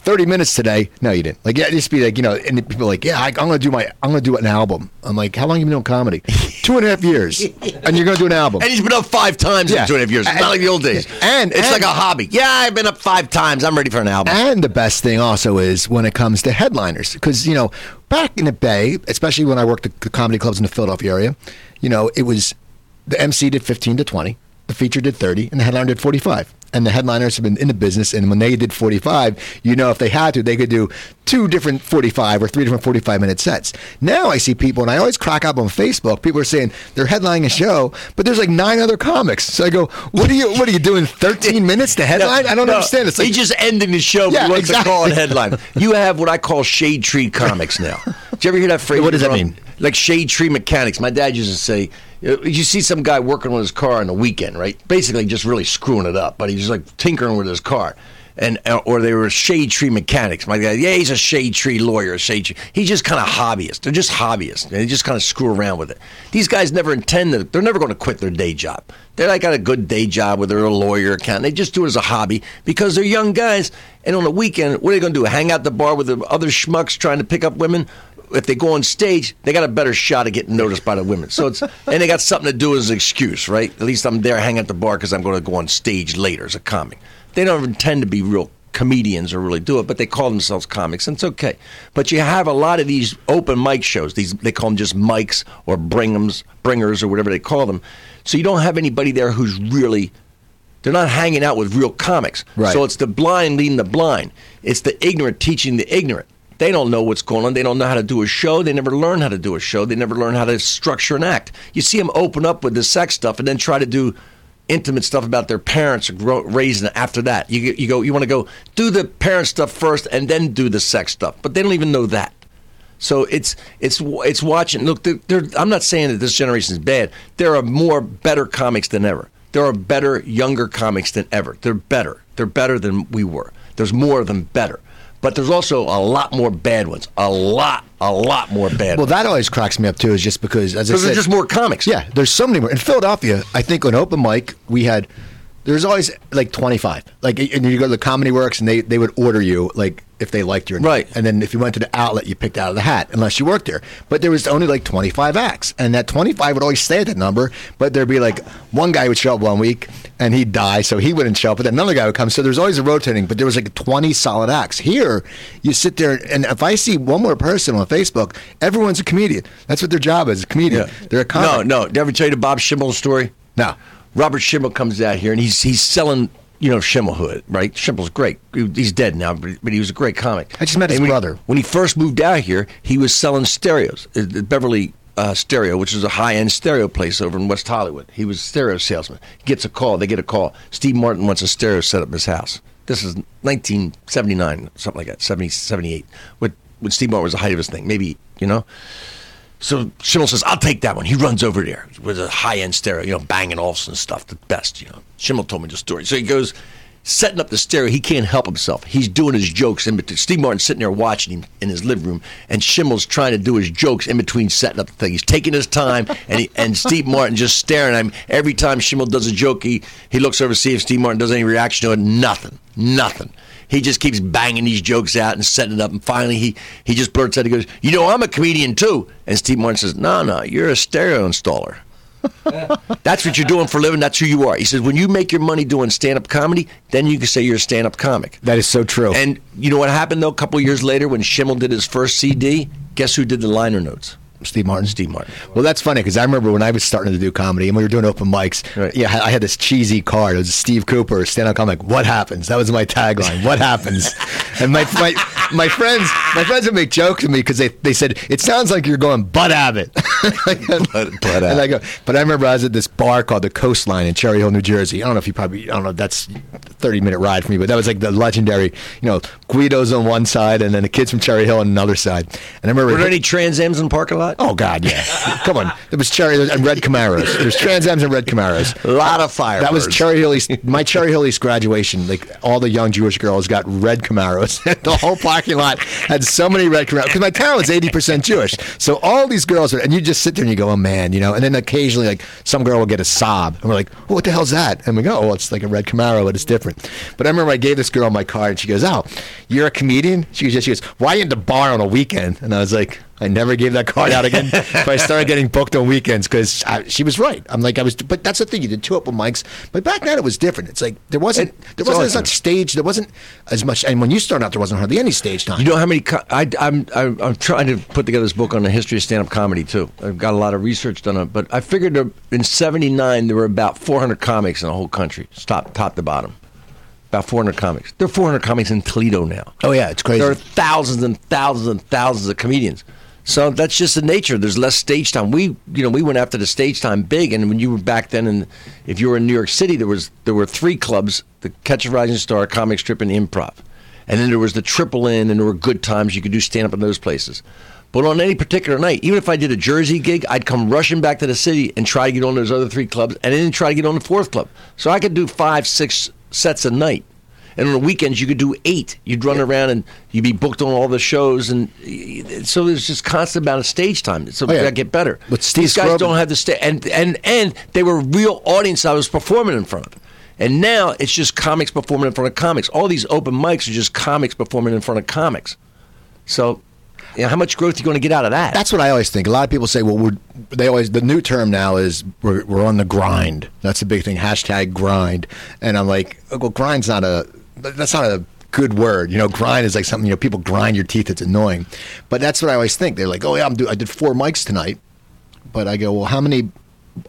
30 minutes today. No, you didn't. Like, yeah, just be like, you know, and people are like, yeah, I, I'm going to do my, I'm going to do an album. I'm like, how long you been doing comedy? Two and a half years. And you're going to do an album. And he's been up five times Yeah. in two and a half years. It's And- not like the old days. and- it's and- like a hobby. Yeah, I've been up five times. I'm ready for an album. And the best thing also is when it comes to headliners, because you know, back in the Bay, especially when I worked at the comedy clubs in the Philadelphia area, you know, it was the MC did fifteen to twenty, the feature did thirty, and the headliner did forty-five. And the headliners have been in the business, and when they did forty-five, you know, if they had to, they could do two different forty-five or three different forty-five minute sets. Now I see people, and I always crack up on Facebook. People are saying they're headlining a show, but there's like nine other comics. So I go, "What are you? What are you doing? Thirteen minutes to headline? I don't No, understand." It's like he just ending the show, but Yeah, he wants exactly. to call it headline. You have what I call shade tree comics now. Did you ever hear that phrase? What does that mean? Like shade tree mechanics. My dad used to say, uh, you see some guy working on his car on the weekend, right? Basically, just really screwing it up, but he's like tinkering with his car. And uh, or they were shade tree mechanics. My guy, yeah, he's a shade tree lawyer. Shade tree. He's just kind of hobbyist. They're just hobbyists. They just kind of screw around with it. These guys never intend to. They're never going to quit their day job. They're like got a good day job where they're a lawyer, accountant. They just do it as a hobby because they're young guys. And on the weekend, what are they going to do? Hang out the bar with the other schmucks trying to pick up women? If they go on stage, they got a better shot of getting noticed by the women. So it's and they got something to do as an excuse, right? At least I'm there hanging at the bar because I'm going to go on stage later as a comic. They don't intend to be real comedians or really do it, but they call themselves comics, and it's okay. But you have a lot of these open mic shows. These they call them just mics or bringums, bringers or whatever they call them. So you don't have anybody there who's really they're not hanging out with real comics. Right. So it's the blind leading the blind. It's the ignorant teaching the ignorant. They don't know what's going on. They don't know how to do a show. They never learn how to do a show. They never learn how to structure an act. You see them open up with the sex stuff and then try to do intimate stuff about their parents raising after that. You, you go, you want to go do the parent stuff first and then do the sex stuff. But they don't even know that. So it's it's it's watching. Look, they're, they're, I'm not saying that this generation is bad. There are more better comics than ever. There are better younger comics than ever. They're better. They're better than we were. There's more of them better. But there's also a lot more bad ones. A lot, a lot more bad Well, ones. that always cracks me up too, is just because, as I Because said, there's just more comics. Yeah, there's so many more. In Philadelphia, I think on open mic we had there's always like 25. Like, and you go to the Comedy Works, and they they would order you like if they liked your Right. And then if you went to the outlet, you picked out of the hat, unless you worked there. But there was only like 25 acts, and that 25 would always stay at that number. But there'd be like one guy would show up one week and he'd die, so he wouldn't show up. But then another guy would come. So there's always a rotating. But there was like 20 solid acts. Here, you sit there, and if I see one more person on Facebook, everyone's a comedian. That's what their job is, a comedian. They're a No, comic. no. no. Did I ever tell you the Bob Schimmel story? No. Robert Schimmel comes out here and he's he's selling you know Schimmelhood, right? Schimmel's great. He's dead now, but, but he was a great comic. I just met his when he- brother. when he first moved out here. He was selling stereos uh, at Beverly uh, Stereo, which is a high end stereo place over in West Hollywood. He was a stereo salesman. He gets a call. They get a call. Steve Martin wants a stereo set up in his house. This is 1979, something like that, 70, 78. When, when Steve Martin was the height of his thing, maybe you know. So Schimmel says, I'll take that one. He runs over there with a high end stereo, you know, Bang & Olufsen stuff, the best, you know. Schimmel told me the story. So he goes, setting up the stereo. He can't help himself. He's doing his jokes in between. Steve Martin's sitting there watching him in his living room, and Schimmel's trying to do his jokes in between setting up the thing. He's taking his time, and he, and Steve Martin just staring at him. Every time Schimmel does a joke, he, he looks over to see if Steve Martin does any reaction to it. Nothing. Nothing. He just keeps banging these jokes out and setting it up. And finally, he, he just blurts out, he goes, You know, I'm a comedian too. And Steve Martin says, No, no, you're a stereo installer. That's what you're doing for a living. That's who you are. He says, When you make your money doing stand up comedy, then you can say you're a stand up comic. That is so true. And you know what happened, though, a couple years later when Schimmel did his first CD? Guess who did the liner notes? Steve Martin. Steve Martin. Well, that's funny because I remember when I was starting to do comedy and we were doing open mics. Right. Yeah, I had this cheesy card. It was Steve Cooper, stand up comic. What happens? That was my tagline. What happens? and my my my friends my friends would make jokes to me because they, they said it sounds like you're going Bud Abbott. Bud- Bud and I go, but I remember I was at this bar called the Coastline in Cherry Hill, New Jersey. I don't know if you probably I don't know. That's a thirty minute ride for me, but that was like the legendary. You know, Guido's on one side and then the kids from Cherry Hill on another side. And I remember Were there any Trans Ams in the parking lot? Oh God, yeah. Come on, there was Cherry and red Camaros. There's Trans Ams and red Camaros. A lot of fire. That was Cherry Hill East. My Cherry Hill East graduation. Like all the young Jewish girls got red Camaros. the whole parking lot had so many red Camaros because my town was eighty percent Jewish. So all these girls are, and you just sit there and you go, oh man, you know. And then occasionally, like some girl will get a Saab, and we're like, oh, what the hell's that? And we go, oh, it's like a red Camaro, but it's different. But I remember I gave this girl my card, and she goes, oh, you're a comedian. She goes, she goes, why are you in the bar on a weekend? And I was like. I never gave that card out again. but I started getting booked on weekends because she was right. I'm like I was, but that's the thing. You did two open mics, but back then it was different. It's like there wasn't there wasn't as much stage. There wasn't as much. And when you started out, there wasn't hardly any stage time. You know how many? Co- I, I'm, I'm I'm trying to put together this book on the history of stand-up comedy too. I've got a lot of research done on it, but I figured in '79 there were about 400 comics in the whole country, top top to bottom. About 400 comics. There are 400 comics in Toledo now. oh yeah, it's crazy. There are thousands and thousands and thousands of comedians. So that's just the nature. There's less stage time. We, you know, we went after the stage time big. And when you were back then, and if you were in New York City, there was there were three clubs: the Catch a Rising Star, Comic Strip, and Improv. And then there was the Triple Inn, and there were good times. You could do stand up in those places. But on any particular night, even if I did a Jersey gig, I'd come rushing back to the city and try to get on those other three clubs, and then try to get on the fourth club. So I could do five, six sets a night. And on the weekends, you could do eight. You'd run around and you'd be booked on all the shows, and so there's just constant amount of stage time. So Oh, yeah. to get better. But Steve These guys don't have the stage, and and and they were real audience I was performing in front of. And now it's just comics performing in front of comics. All these open mics are just comics performing in front of comics. So, you know, how much growth are you going to get out of that? That's what I always think. A lot of people say, well, we're, they always, the new term now is we're, we're on the grind. That's the big thing. Hashtag grind. And I'm like, well, grind's not a, that's not a good word. You know, grind is like something, you know, people grind your teeth. It's annoying. But that's what I always think. They're like, oh, yeah, I'm do, I did four mics tonight. But I go, well, how many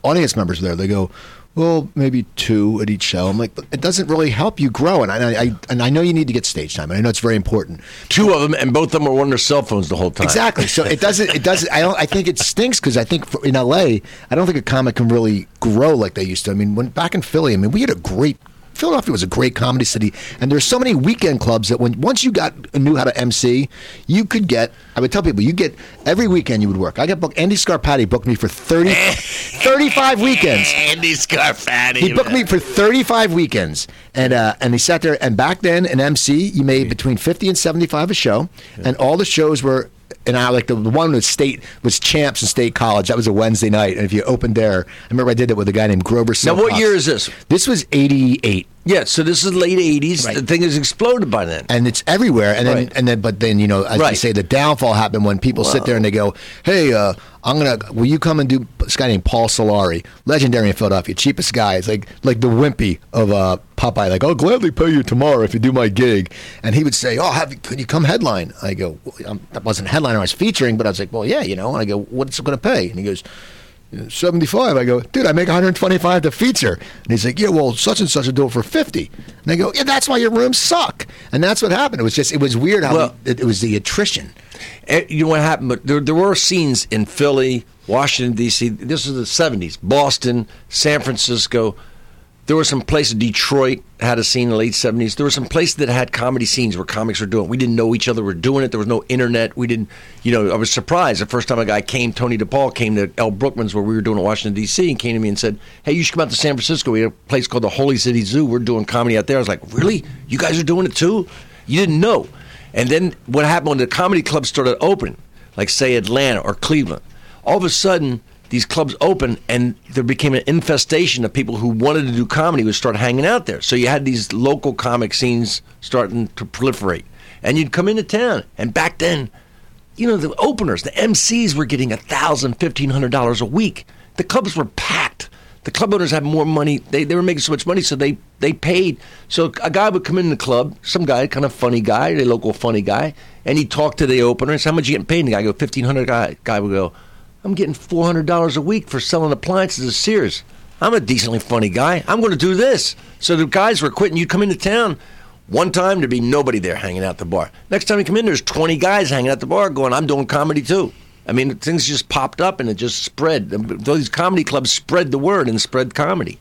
audience members are there? They go, well, maybe two at each show. I'm like, but it doesn't really help you grow. And I, I, and I know you need to get stage time. And I know it's very important. Two of them, and both of them are on their cell phones the whole time. Exactly. So it doesn't. It doesn't. I don't. I think it stinks because I think for, in L.A. I don't think a comic can really grow like they used to. I mean, when back in Philly, I mean, we had a great. Philadelphia was a great comedy city, and there's so many weekend clubs that when once you got knew how to MC, you could get. I would tell people you get every weekend you would work. I got booked. Andy Scarpati booked me for 30, 35 weekends. Andy Scarfatti. He booked me for 35 weekends, and uh, and he sat there. And back then, an MC, you made between 50 and 75 a show, and all the shows were. And I like the, the one with state was champs in state college. That was a Wednesday night, and if you opened there, I remember I did it with a guy named Grover. Now, what year is this? This was 88 Yeah, so this is late '80s. Right. The thing has exploded by then. and it's everywhere. And then, Right. and then, but then you know, as you say, the downfall happened when people sit there and they go, "Hey, uh, I'm gonna, will you come and do?" This guy named Paul Solari, legendary in Philadelphia, cheapest guy. It's like like the wimpy of uh, Popeye. Like, I'll gladly pay you tomorrow if you do my gig. And he would say, "Oh, have could you come headline?" I go, well, I'm, "That wasn't headline. I was featuring, but I was like, well, yeah, you know." And I go, "What's it going to pay?" And he goes. 75. I go, dude, I make 125 to feature. And he's like, yeah, well, such and such will do it for 50. And I go, yeah, that's why your rooms suck. And that's what happened. It was just, it was weird how Well- it, it was the attrition. Eh, you know what happened? But there, there were scenes in Philly, Washington D.C. This was the '70s. Boston, San Francisco. There were some places. Detroit had a scene in the late '70s. There were some places that had comedy scenes where comics were doing. it. We didn't know each other were doing it. There was no internet. We didn't. You know, I was surprised the first time a guy came. Tony DePaul came to L. Brookman's where we were doing in Washington D.C. and came to me and said, "Hey, you should come out to San Francisco. We have a place called the Holy City Zoo. We're doing comedy out there." I was like, "Really? You guys are doing it too?" You didn't know. And then what happened when the comedy clubs started opening, like say Atlanta or Cleveland, all of a sudden these clubs opened and there became an infestation of people who wanted to do comedy would start hanging out there. So you had these local comic scenes starting to proliferate. And you'd come into town. And back then, you know, the openers, the MCs were getting a thousand, fifteen hundred dollars a week. The clubs were packed. The club owners had more money. They, they were making so much money, so they, they paid. So a guy would come in the club, some guy, kind of funny guy, a local funny guy, and he'd talk to the opener and say, How much you getting paid? And the guy go, 1500 guy, guy would go, I'm getting four hundred dollars a week for selling appliances at Sears. I'm a decently funny guy. I'm going to do this. So the guys were quitting. You come into town. One time there'd be nobody there hanging out the bar. Next time you come in, there's 20 guys hanging out the bar going, I'm doing comedy too. I mean, things just popped up and it just spread. Those comedy clubs spread the word and spread comedy.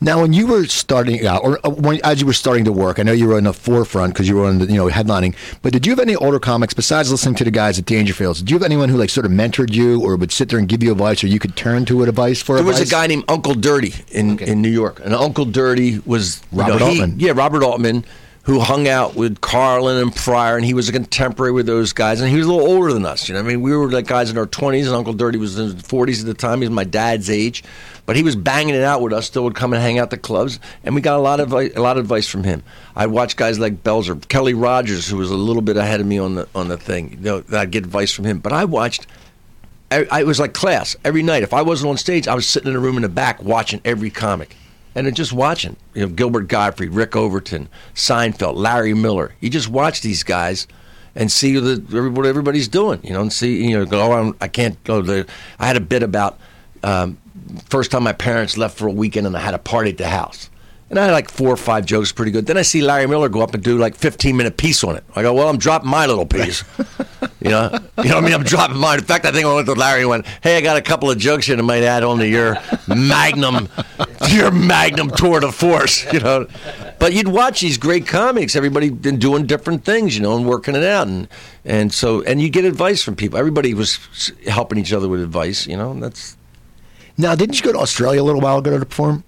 Now, when you were starting out, or uh, when, as you were starting to work, I know you were in the forefront because you were on the, you know, headlining. But did you have any older comics besides listening to the guys at Dangerfields? Did you have anyone who like sort of mentored you, or would sit there and give you advice, or you could turn to advice for there advice? was a guy named Uncle Dirty in, Okay. in New York, and Uncle Dirty was you Robert know, he- Altman. Yeah, Robert Altman, who hung out with Carlin and Pryor, and he was a contemporary with those guys, and he was a little older than us. You know, I mean, we were like guys in our twenties, and Uncle Dirty was in his forties at the time. He was my dad's age, but he was banging it out with us. Still would come and hang out at the clubs, and we got a lot of a lot of advice from him. I watched guys like Belzer, Kelly Rogers, who was a little bit ahead of me on the on the thing. You know, I'd get advice from him, but I watched. I, I it was like class every night. If I wasn't on stage, I was sitting in a room in the back watching every comic, and just watching. You know, Gilbert Gottfried, Rick Overton, Seinfeld, Larry Miller. You just watch these guys and see what everybody's doing. You know, and see you know go. Oh, I can't go there. I had a bit about um, first time my parents left for a weekend and I had a party at the house. And I had like four or five jokes pretty good. Then I see Larry Miller go up and do like 15 minute piece on it. I go, well, I'm dropping my little piece. you know, you know what I mean? I'm dropping mine. In fact, I think I went to Larry and went, hey, I got a couple of jokes here that might add on to your magnum, your magnum tour de force, you know. But you'd watch these great comics, everybody been doing different things, you know, and working it out. And, and so, and you get advice from people. Everybody was helping each other with advice, you know, and that's, now, didn't you go to Australia a little while ago to perform?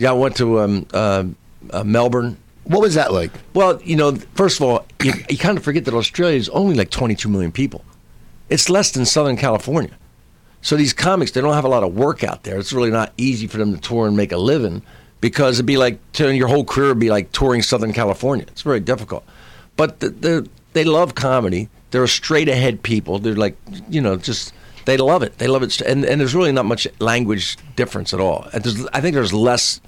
Yeah, I went to um, uh, uh, Melbourne. What was that like? Well, you know, first of all, you, you kind of forget that Australia is only like 22 million people. It's less than Southern California. So these comics, they don't have a lot of work out there. It's really not easy for them to tour and make a living because it'd be like your whole career would be like touring Southern California. It's very difficult. But the, the, they love comedy. They're straight ahead people. They're like, you know, just they love it. They love it, and and there's really not much language difference at all. There's, I think there's less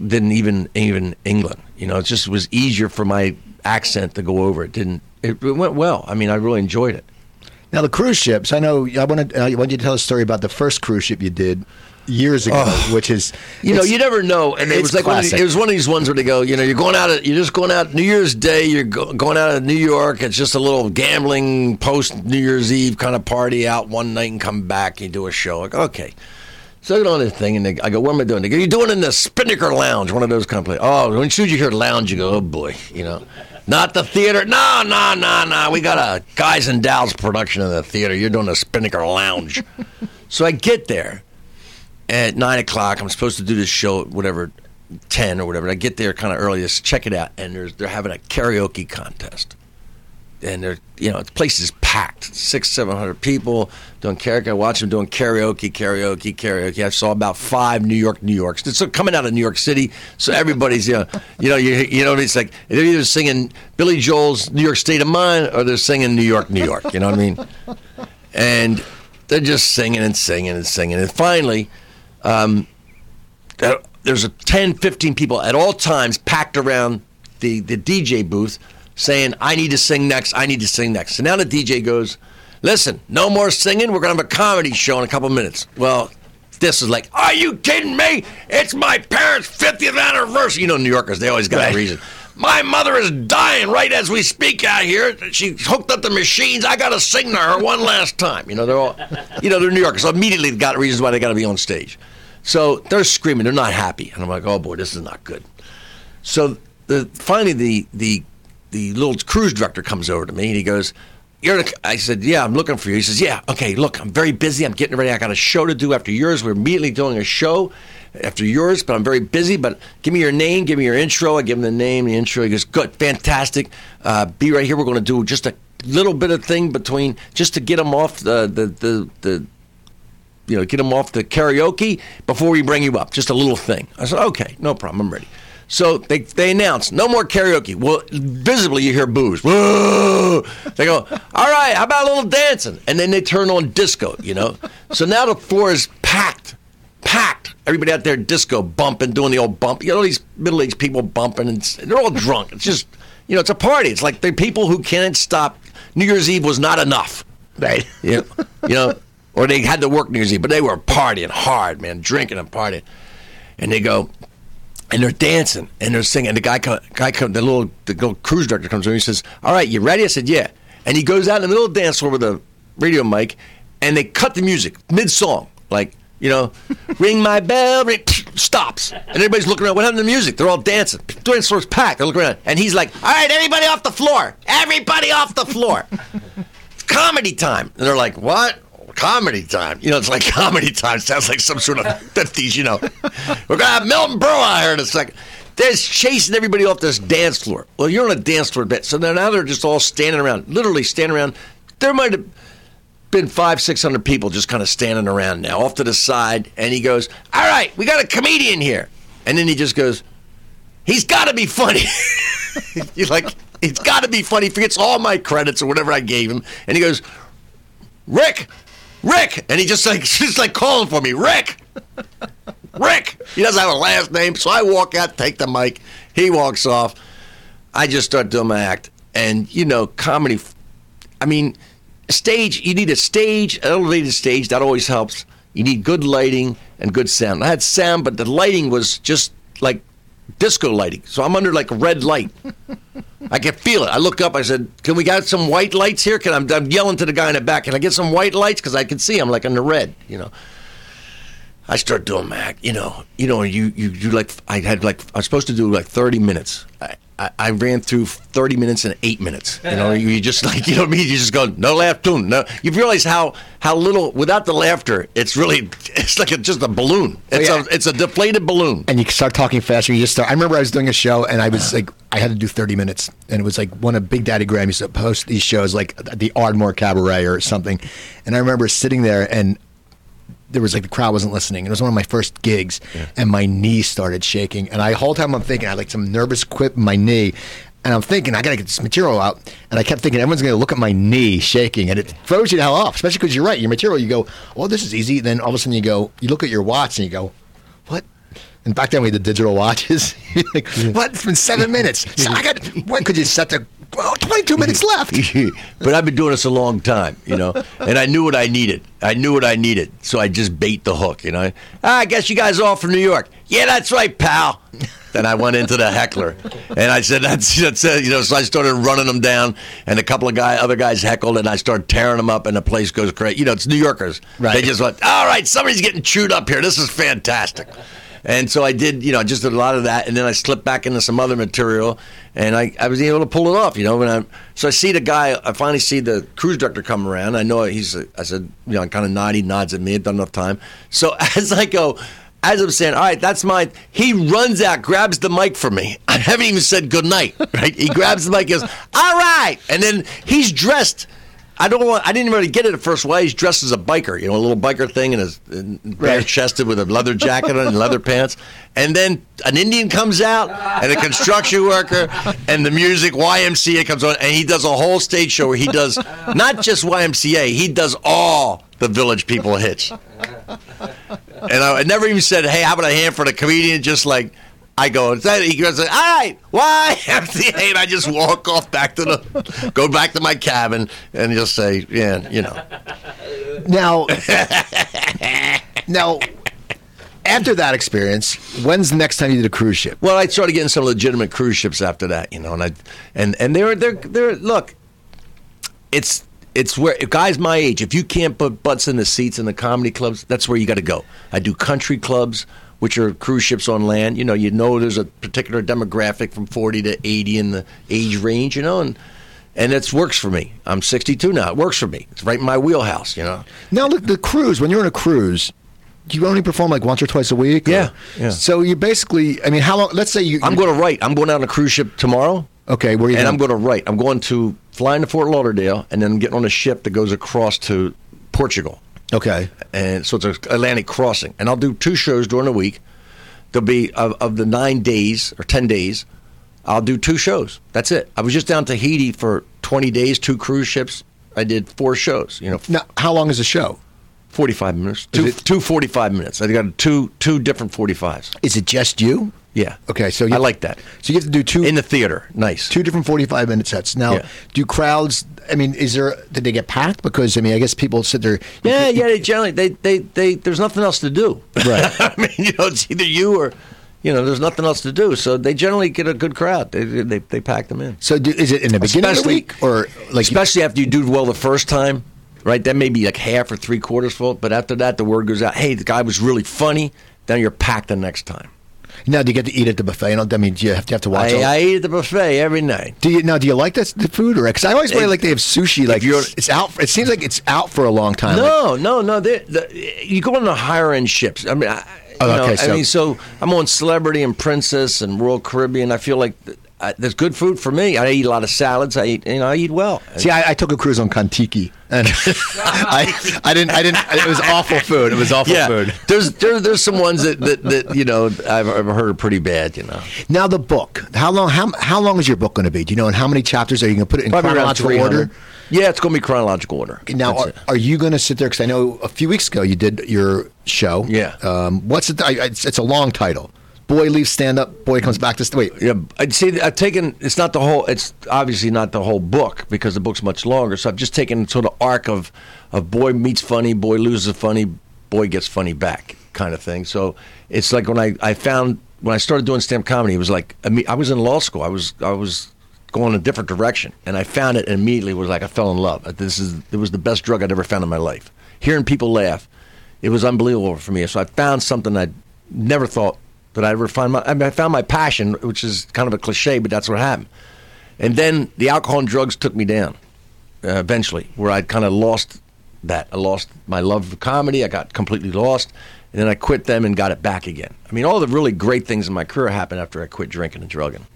than even even England. You know, it just was easier for my accent to go over. It didn't. It, it went well. I mean, I really enjoyed it. Now, the cruise ships. I know. I wanted. Uh, I want you to tell a story about the first cruise ship you did years ago, oh, which is You know, you never know, and it was like one it was one of these ones where they go, you know, you're going out, you're just going out New Year's Day, you're go, going out of New York. It's just a little gambling post New Year's Eve kind of party out one night and come back. You do a show, like okay. So I get on this thing and they, I go, what am I doing? They go, you're doing in the Spinnaker Lounge, one of those companies. Oh, when soon as you hear lounge, you go, oh boy, you know. Not the theater. No, no, no, no. We got a Guys and Dolls production in the theater. You're doing the Spinnaker Lounge. so I get there at nine o'clock. I'm supposed to do this show at whatever ten or whatever. I get there kind of early to check it out, and there's they're having a karaoke contest, and they're you know the place is packed, six seven hundred people doing karaoke. I watch them doing karaoke, karaoke, karaoke. I saw about five New York, New Yorks. It's coming out of New York City, so everybody's you know you know you you know it's like they're either singing Billy Joel's New York State of Mind or they're singing New York, New York. You know what I mean? And they're just singing and singing and singing, and finally um, there's a 10, 15 people at all times packed around the, the DJ booth saying, I need to sing next, I need to sing next. So now the DJ goes, Listen, no more singing. We're going to have a comedy show in a couple minutes. Well, this is like, Are you kidding me? It's my parents' 50th anniversary. You know, New Yorkers, they always got Right. a reason. My mother is dying right as we speak out here. She hooked up the machines. I got to sing to her one last time. You know, they're all, you know, they're New Yorkers. So immediately got reasons why they got to be on stage. So they're screaming. They're not happy. And I'm like, oh boy, this is not good. So the finally the the the little cruise director comes over to me and he goes, "You're." The, I said, "Yeah, I'm looking for you." He says, "Yeah, okay. Look, I'm very busy. I'm getting ready. I got a show to do after yours. We're immediately doing a show after yours, but I'm very busy. But give me your name. Give me your intro. I give him the name, the intro. He goes, "Good, fantastic. Uh, be right here. We're going to do just a little bit of thing between just to get him off the the the." the you know, get them off the karaoke before we bring you up. Just a little thing. I said, okay, no problem. I'm ready. So they, they announce no more karaoke. Well, visibly you hear boos. Whoa! They go, all right, how about a little dancing? And then they turn on disco, you know? So now the floor is packed, packed. Everybody out there disco bumping, doing the old bump. You know, these middle aged people bumping, and they're all drunk. It's just, you know, it's a party. It's like the people who can't stop. New Year's Eve was not enough. Right. You know, you know, or they had to work New Year's Eve, but they were partying hard, man, drinking and partying. And they go, and they're dancing and they're singing. And the guy, co- guy, come, the little, the little cruise director comes over. and He says, "All right, you ready?" I said, "Yeah." And he goes out in the middle of the dance floor with a radio mic, and they cut the music mid song, like you know, ring my bell, ring, stops, and everybody's looking around. What happened to the music? They're all dancing. The dance floor's packed. They're looking around, and he's like, "All right, everybody off the floor! Everybody off the floor!" It's comedy time, and they're like, "What?" Comedy time. You know, it's like comedy time. Sounds like some sort of 50s, you know. We're going to have Milton Berle here in a second. They're chasing everybody off this dance floor. Well, you're on a dance floor bit. So now they're just all standing around, literally standing around. There might have been five, six hundred people just kind of standing around now, off to the side. And he goes, All right, we got a comedian here. And then he just goes, He's got to be funny. You're like, It's got to be funny. He forgets all my credits or whatever I gave him. And he goes, Rick, Rick, and he just like just like calling for me, Rick, Rick. He doesn't have a last name, so I walk out, take the mic. He walks off. I just start doing my act, and you know, comedy. I mean, stage. You need a stage, elevated stage. That always helps. You need good lighting and good sound. I had sound, but the lighting was just like disco lighting. So I'm under like red light. I can feel it. I look up. I said, "Can we get some white lights here?" Can I'm, I'm yelling to the guy in the back. Can I get some white lights? Because I can see I'm like the red. You know. I start doing Mac. You know. You know. You you you like. I had like. I was supposed to do like 30 minutes. I, I, I ran through 30 minutes in eight minutes. You know. You just like you know what I mean. You just go no laugh tune. No. You realize how how little without the laughter. It's really it's like a, just a balloon. Oh, it's yeah. a it's a deflated balloon. and you start talking faster. You just start. I remember I was doing a show, and I was like, I had to do thirty minutes, and it was like one of Big Daddy Graham used to post these shows, like the Ardmore Cabaret or something. And I remember sitting there, and there was like the crowd wasn't listening. It was one of my first gigs, and my knee started shaking. And I whole time I'm thinking, I had like some nervous quip in my knee. And I'm thinking, I gotta get this material out. And I kept thinking, everyone's gonna look at my knee shaking, and it throws you the hell off. Especially because you're right, your material. You go, well, this is easy. Then all of a sudden, you go, you look at your watch, and you go, what? And back then we had the digital watches. Like, what? It's been seven minutes. So I got. When could you set the? Well, 22 minutes left. but I've been doing this a long time, you know, and I knew what I needed. I knew what I needed, so I just bait the hook, you know. Ah, I guess you guys are all from New York. Yeah, that's right, pal. Then I went into the heckler, and I said, "That's that's it," you know. So I started running them down, and a couple of guy, other guys heckled, and I started tearing them up, and the place goes crazy. You know, it's New Yorkers. Right. They just went, "All right, somebody's getting chewed up here. This is fantastic." And so I did, you know, I just did a lot of that, and then I slipped back into some other material, and I, I was able to pull it off, you know. And I, so I see the guy, I finally see the cruise director come around. I know he's, I said, you know, kind of nod, he nods at me. I've done enough time. So as I go, as I'm saying, all right, that's mine. He runs out, grabs the mic for me. I haven't even said good night, right? He grabs the mic, goes, all right, and then he's dressed. I don't want. I didn't really get it at first. Why he's dressed as a biker, you know, a little biker thing, and his bare chested with a leather jacket on and leather pants. And then an Indian comes out, and a construction worker, and the music YMCA comes on, and he does a whole stage show where he does not just YMCA, he does all the Village People hits. And I, I never even said, "Hey, how about a hand for the comedian?" Just like. I go, is that, he goes, all right, why? and I just walk off back to the, go back to my cabin and just say, yeah, you know. Now, now, after that experience, when's the next time you did a cruise ship? Well, I started getting some legitimate cruise ships after that, you know, and I, and and they're they're they're look, it's it's where guys my age, if you can't put butts in the seats in the comedy clubs, that's where you got to go. I do country clubs, which are cruise ships on land. You know, you know there's a particular demographic from 40 to 80 in the age range, you know, and and it works for me. I'm 62 now. It works for me. It's right in my wheelhouse, you know. Now, look, the cruise, when you're on a cruise, you only perform like once or twice a week? or- Yeah, yeah. So you basically, I mean, how long, let's say you. I'm going to write. I'm going out on a cruise ship tomorrow. Okay, where are you and I'm going? going to write. I'm going to fly into Fort Lauderdale and then getting on a ship that goes across to Portugal. Okay. and so it's an Atlantic crossing. And I'll do two shows during the week. There'll be of, of the nine days or ten days, I'll do two shows. That's it. I was just down Tahiti for twenty days, two cruise ships. I did four shows. You know, Now, how long is the show? forty five minutes, two it- two forty five minutes. I got two two different forty fives. Is it just you? Yeah. Okay, so you I like that. So you have to do two In the theater, nice. two different 45 minute sets. Now, Yeah. do crowds, I mean, is there, did they get packed? Because, I mean, I guess people sit there. Yeah, yeah. They generally they, they they there's nothing else to do. Right. I mean, you know, it's either you or you know, there's nothing else to do. So they generally get a good crowd. They they, they pack them in. So do, is it in the beginning of the week? Or like, Especially after you do well the first time, right? That may be like half or three quarters full. But after that, the word goes out. Hey, the guy was really funny. Then you're packed the next time. Now do you get to eat at the buffet? I mean, do you have to, have to watch I, I eat at the buffet every night. Do you now? Do you like that the food or? Because I always feel like they have sushi. Like it's, out. It seems like it's out for a long time. Like, No, no, no. the, you go on the higher end ships. I mean, I, Oh, you know, okay, I so- mean, so I'm on Celebrity and Princess and Royal Caribbean. I feel like I, there's good food for me. I eat a lot of salads. I eat, you know, I eat well. See, I, I took a cruise on Kontiki, and I, I didn't, I didn't. It was awful food. It was awful yeah, food. there's there, there's some ones that, that, that you know I've, I've heard are pretty bad. You know, Now the book. How long? How how long is your book going to be? Do you know? And how many chapters are you going to put it in probably chronological order? Yeah, it's going to be chronological order. Now, are, are you going to sit there? Because I know a few weeks ago you did your show. Yeah. Um, what's it? I, it's, it's a long title. Boy leaves stand up. Boy comes back to st- wait. Yeah, I'd say I've taken. It's not the whole. It's obviously not the whole book because the book's much longer. So I've just taken sort of arc of of boy meets funny, boy loses funny, boy gets funny back kind of thing. So it's like when I I found when I started doing stand comedy, it was like I mean I was in law school. I was I was going a different direction, and I found it and immediately was like I fell in love. Uh, this is it was the best drug I'd ever found in my life. Hearing people laugh, it was unbelievable for me. So I found something I never thought that I'd ever find. My, I, mean, I found my passion, which is kind of a cliche, but that's what happened. And then the alcohol and drugs took me down uh, eventually, where I'd kind of lost that. I lost my love for comedy. I got completely lost. And then I quit them and got it back again. I mean, all the really great things in my career happened after I quit drinking and drugging.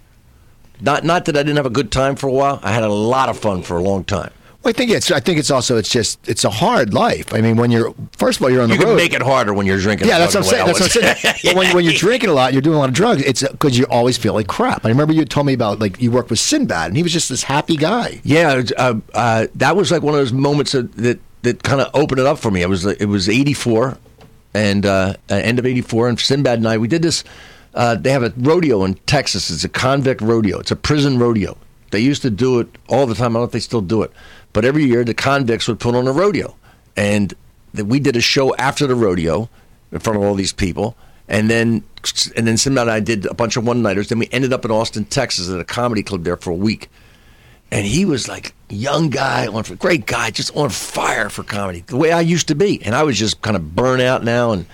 Not, not that I didn't have a good time for a while. I had a lot of fun for a long time. I think it's. I think it's also. It's just. It's a hard life. I mean, when you're first of all, you're on the You road. can make it harder when you're drinking. Yeah, that's what I'm saying. That's what I'm saying. But when, when you're drinking a lot, you're doing a lot of drugs. It's because you always feel like crap. I remember you told me about like you worked with Sinbad, and he was just this happy guy. Yeah, uh, uh, that was like one of those moments that that, that kind of opened it up for me. It was it was '84, and uh, uh, end of '84, and Sinbad and I we did this. Uh, they have a rodeo in Texas. It's a convict rodeo. It's a prison rodeo. They used to do it all the time. I don't know if they still do it, but every year the convicts would put on a rodeo, and that we did a show after the rodeo in front of all these people. And then, and then Sinbad and I did a bunch of one nighters. Then we ended up in Austin, Texas, at a comedy club there for a week and he was like young guy on great guy just on fire for comedy the way i used to be and i was just kind of burnt out now and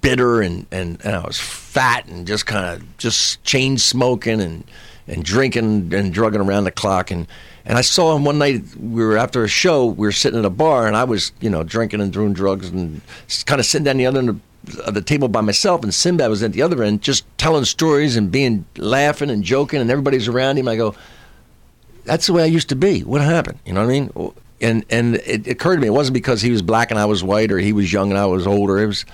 bitter and, and, and i was fat and just kind of just chain smoking and and drinking and drugging around the clock and and i saw him one night we were after a show we were sitting at a bar and i was you know drinking and doing drugs and kind of sitting down the other end of of the table by myself, and Sinbad was at the other end, just telling stories and being laughing and joking, and everybody's around him. I go, that's the way I used to be. What happened? You know what I mean? Oh, and and it occurred to me it wasn't because he was black and I was white, or he was young and I was older. It was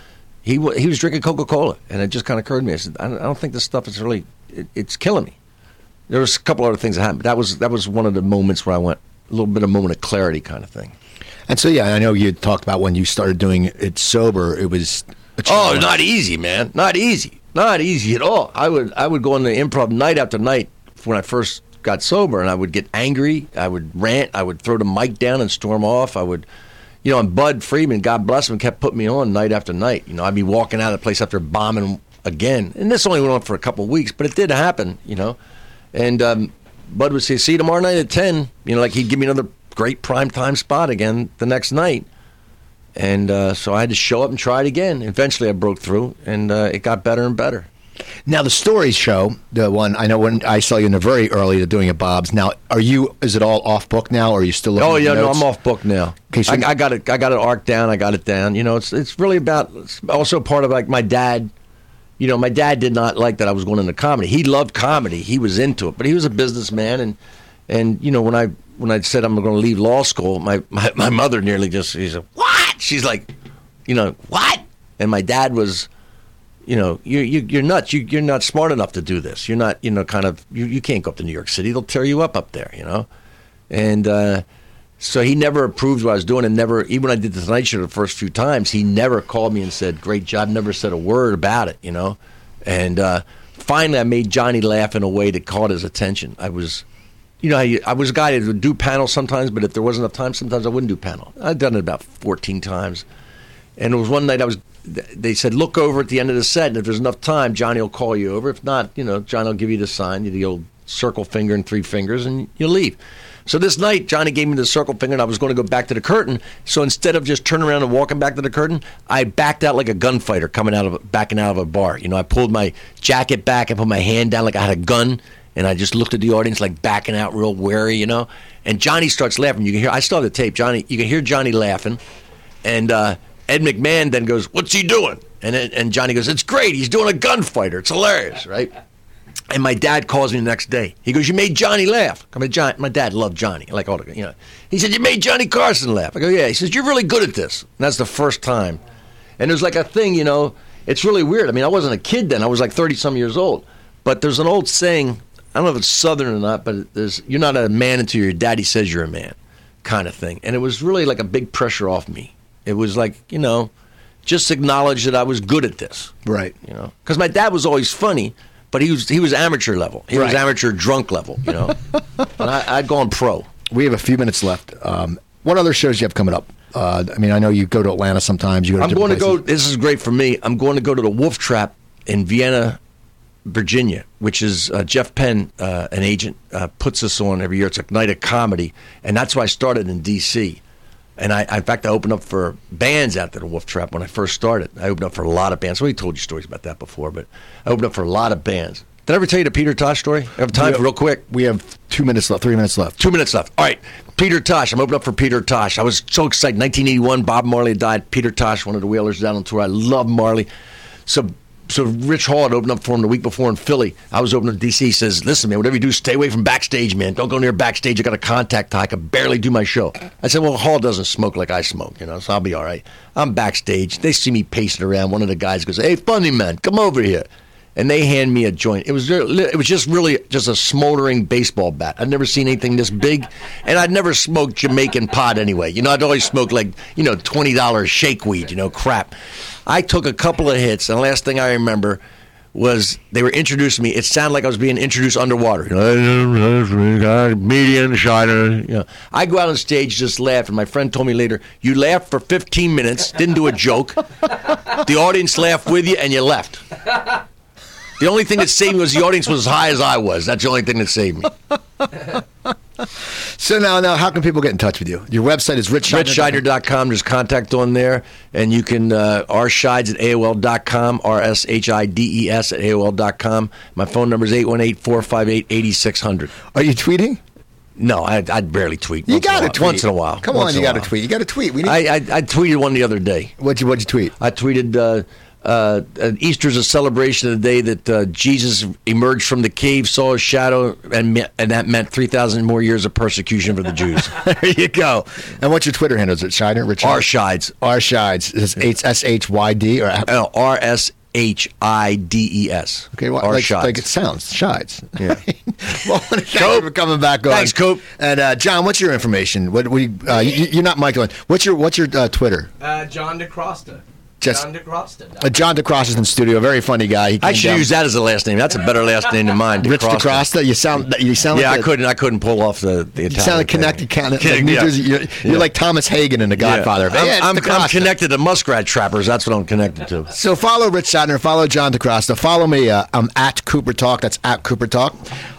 he he was drinking Coca Cola, and it just kind of occurred to me. I said, I don't think this stuff is really it, it's killing me. There was a couple other things that happened, but that was that was one of the moments where I went a little bit of moment of clarity, kind of thing. And so, yeah, I know you talked about when you started doing it sober. It was. A Oh, not easy, man. Not easy. Not easy at all. I would I would go on the improv night after night when I first got sober, and I would get angry. I would rant. I would throw the mic down and storm off. I would, you know, and Budd Friedman, God bless him, kept putting me on night after night. You know, I'd be walking out of the place after bombing again, and this only went on for a couple of weeks, but it did happen. You know, and um, Budd would say, "See you tomorrow night at 10. You know, like he'd give me another great prime time spot again the next night. And uh, so I had to show up and try it again. Eventually, I broke through, and uh, it got better and better. Now the stories show the one I know when I saw you in the very early doing it, Bob's. Now, are you? Is it all off book now, or are you still? Looking Oh yeah, no. I'm off book now. Okay, so- I, I got it. I got it arced down. I got it down. You know, it's it's really about. It's also part of like my dad. You know, my dad did not like that I was going into comedy. He loved comedy. He was into it, but he was a businessman, and and you know when I when I said I'm going to leave law school, my my, my mother nearly just she said what? She's like, you know what? And my dad was you know, you, you you're nuts. You, you're not smart enough to do this. You're not, you know, kind of. You, you can't go up to New York City. They'll tear you up up there. You know, and uh, so he never approved what I was doing, and never even when I did the Tonight Show the first few times, he never called me and said, "Great job." Never said a word about it. You know, and uh, finally I made Johnny laugh in a way that caught his attention. I was, you know, I, I was a guy that would do panels sometimes, but if there wasn't enough time, sometimes I wouldn't do panel. I'd done it about 14 times. And it was one night I was, they said, look over at the end of the set, and if there's enough time, Johnny will call you over. If not, you know, Johnny will give you the sign, the old circle finger and three fingers, and you'll leave. So this night, Johnny gave me the circle finger, and I was going to go back to the curtain. So instead of just turning around and walking back to the curtain, I backed out like a gunfighter coming out of backing out of a bar. You know, I pulled my jacket back and put my hand down like I had a gun, and I just looked at the audience like backing out real wary, you know. And Johnny starts laughing. You can hear. I still have the tape. Johnny, you can hear Johnny laughing, and uh, Ed McMahon then goes, "What's he doing?" And and Johnny goes, "It's great. He's doing a gunfighter. It's hilarious, right?" And my dad calls me the next day. He goes, "You made Johnny laugh." I mean, John, my dad loved Johnny, like all the, you know. He said, "You made Johnny Carson laugh." I go, "Yeah." He says, "You're really good at this." And that's the first time. And there's like a thing, you know. It's really weird. I mean, I wasn't a kid then. I was like thirty some years old. But there's an old saying. I don't know if it's Southern or not, but there's you're not a man until your daddy says you're a man, kind of thing. And it was really like a big pressure off me. It was like you know, just acknowledge that I was good at this. Right. You know, because my dad was always funny, but he was he was amateur level. He was amateur drunk level. You know, and I, I'd gone pro. We have a few minutes left. Um, what other shows you have coming up? Uh, I mean, I know you go to Atlanta sometimes. You go to I'm different going to go. This is great for me. I'm going to go to the Wolf Trap in Vienna, Virginia, which is uh, Jeff Penn, uh, an agent, uh, puts us on every year. It's a night of comedy, and that's why I started in D.C. And I, in fact, I opened up for bands after the Wolf Trap when I first started. I opened up for a lot of bands. We told you stories about that before, but I opened up for a lot of bands. Did I ever tell you the Peter Tosh story? I have time for real quick. We have two minutes left, three minutes left. Two minutes left. All right. Peter Tosh. I'm opening up for Peter Tosh. I was so excited. 1981, Bob Marley died. Peter Tosh, one of the Wailers down on tour. I love Marley. So so Rich Hall had opened up for him the week before in Philly. I was opening in DC. He says, listen, man, whatever you do, stay away from backstage, man. Don't go near backstage. I got a contact tie. I can barely do my show. I said, well, Hall doesn't smoke like I smoke, you know, so I'll be all right. I'm backstage. They see me pacing around. One of the guys goes, hey, funny man, come over here and they hand me a joint. It was it was just really just a smoldering baseball bat. I'd never seen anything this big, and I'd never smoked Jamaican pot anyway. You know, I'd always smoked like you know twenty dollars shake weed. You know, crap. I took a couple of hits, and the last thing I remember was they were introducing me. It sounded like I was being introduced underwater. You know, median Shydner. I go out on stage, just laugh, and my friend told me later, you laughed for 15 minutes, didn't do a joke. The audience laughed with you, and you left. The only thing that saved me was the audience was as high as I was. That's the only thing that saved me. So now, now, how can people get in touch with you? Your website is ritchshydner. ritchshydner.com. There's contact on there. And you can, uh, rshides at AOL.com, R S H I D E S at AOL.com. My phone number is 818 458 8600. Are you tweeting? No, I, I barely tweet. You once in a got to tweet Once in a while. Come on, you got to tweet. You got to tweet. We need. I, I, I tweeted one the other day. what'd you What'd you tweet? I tweeted uh, uh, uh, Easter's a celebration of the day that uh, Jesus emerged from the cave, saw his shadow, and me- and that meant three thousand more years of persecution for the Jews. there you go. And what's your Twitter handle? Is it Shydner? Rich R Shides, R Shides. Is it S H Y D or L R S H I D E S. Okay, well, R like, like it sounds, Shides. Yeah. well, thank you for coming back on. Thanks, Coop. And uh, John, what's your information? What we uh, you, you're not Michael. What's your What's your uh, Twitter? Uh, John DeCrosta. Just- John DeCrosta. Uh, John DeCross is in the studio. Very funny guy. He I should down- use that as a last name. That's a better last name than mine. Ritch DeCrosta. DeCrosta. You sound. You sound. Yeah, like I a- couldn't. I couldn't pull off the the You sound like connected. Kind of, like New yeah. Jersey. You're, you're Yeah. like Thomas Hagen in The Godfather. Yeah. I'm, Yeah, I'm, I'm connected to muskrat trappers. That's what I'm connected to. So follow Ritch Shydner, follow John DeCrosta, follow me. Uh, I'm at Cooper Talk. That's at Cooper Talk.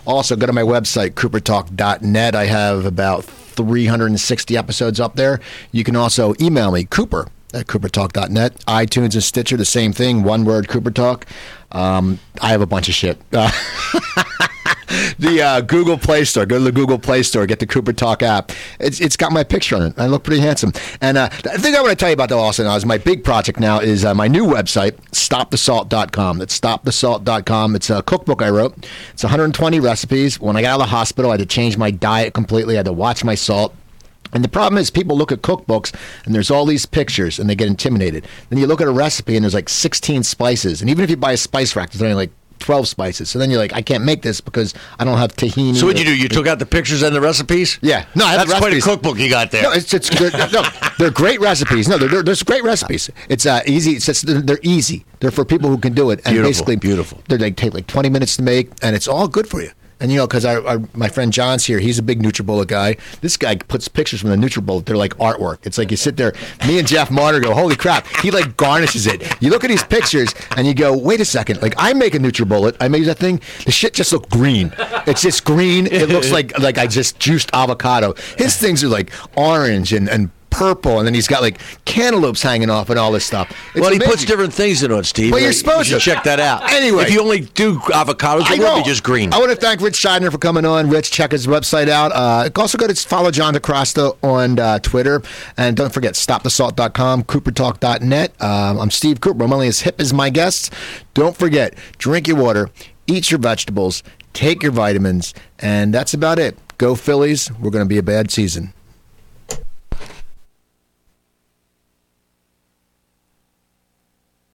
Also, go to my website, coopertalk.net. I have about 360 episodes up there. You can also email me, Cooper at coopertalk.net. iTunes and Stitcher, the same thing. One word, Cooper Talk. Um, I have a bunch of shit. Uh, the uh, Google Play Store. Go to the Google Play Store. Get the Cooper Talk app. It's, it's got my picture on it. I look pretty handsome. And uh, the thing I want to tell you about though now is my big project now is uh, my new website, stopthesalt.com. That's stopthesalt.com. It's a cookbook I wrote. It's 120 recipes. When I got out of the hospital, I had to change my diet completely. I had to watch my salt. And the problem is, people look at cookbooks and there's all these pictures and they get intimidated. Then you look at a recipe and there's like 16 spices. And even if you buy a spice rack, there's only like 12 spices. So then you're like, I can't make this because I don't have tahini. So what'd you do? You took out the pictures and the recipes? Yeah. No, I have that's quite a cookbook you got there. No, it's, it's good. No, they're great recipes. No, they're, they're, great recipes. It's uh, easy. It's they're, they're easy. They're for people who can do it. And Beautiful, basically, beautiful. They like take like twenty minutes to make, and it's all good for you. And you know, because our my friend John's here, he's a big NutriBullet guy. This guy puts pictures from the NutriBullet. They're like artwork. It's like you sit there. Me and Jeff Martyr go, holy crap! He like garnishes it. You look at these pictures and you go, wait a second. Like I make a NutriBullet. I made that thing. The shit just looked green. It's just green. It looks like like I just juiced avocado. His things are like orange and and purple, and then he's got like cantaloupes hanging off and all this stuff. It's well, he puts different things into it, Steve. Well, you're You supposed should to. check that out. Anyway. if you only do avocados, I it will be just green. I want to thank Ritch Shydner for coming on. Ritch, check his website out. Uh, also, go to follow John DeCrosta on uh, Twitter. And don't forget, stopthesalt.com, coopertalk.net. Um, I'm Steve Cooper. I'm only as hip as my guests. Don't forget, drink your water, eat your vegetables, take your vitamins, and that's about it. Go Phillies. We're going to be a bad season.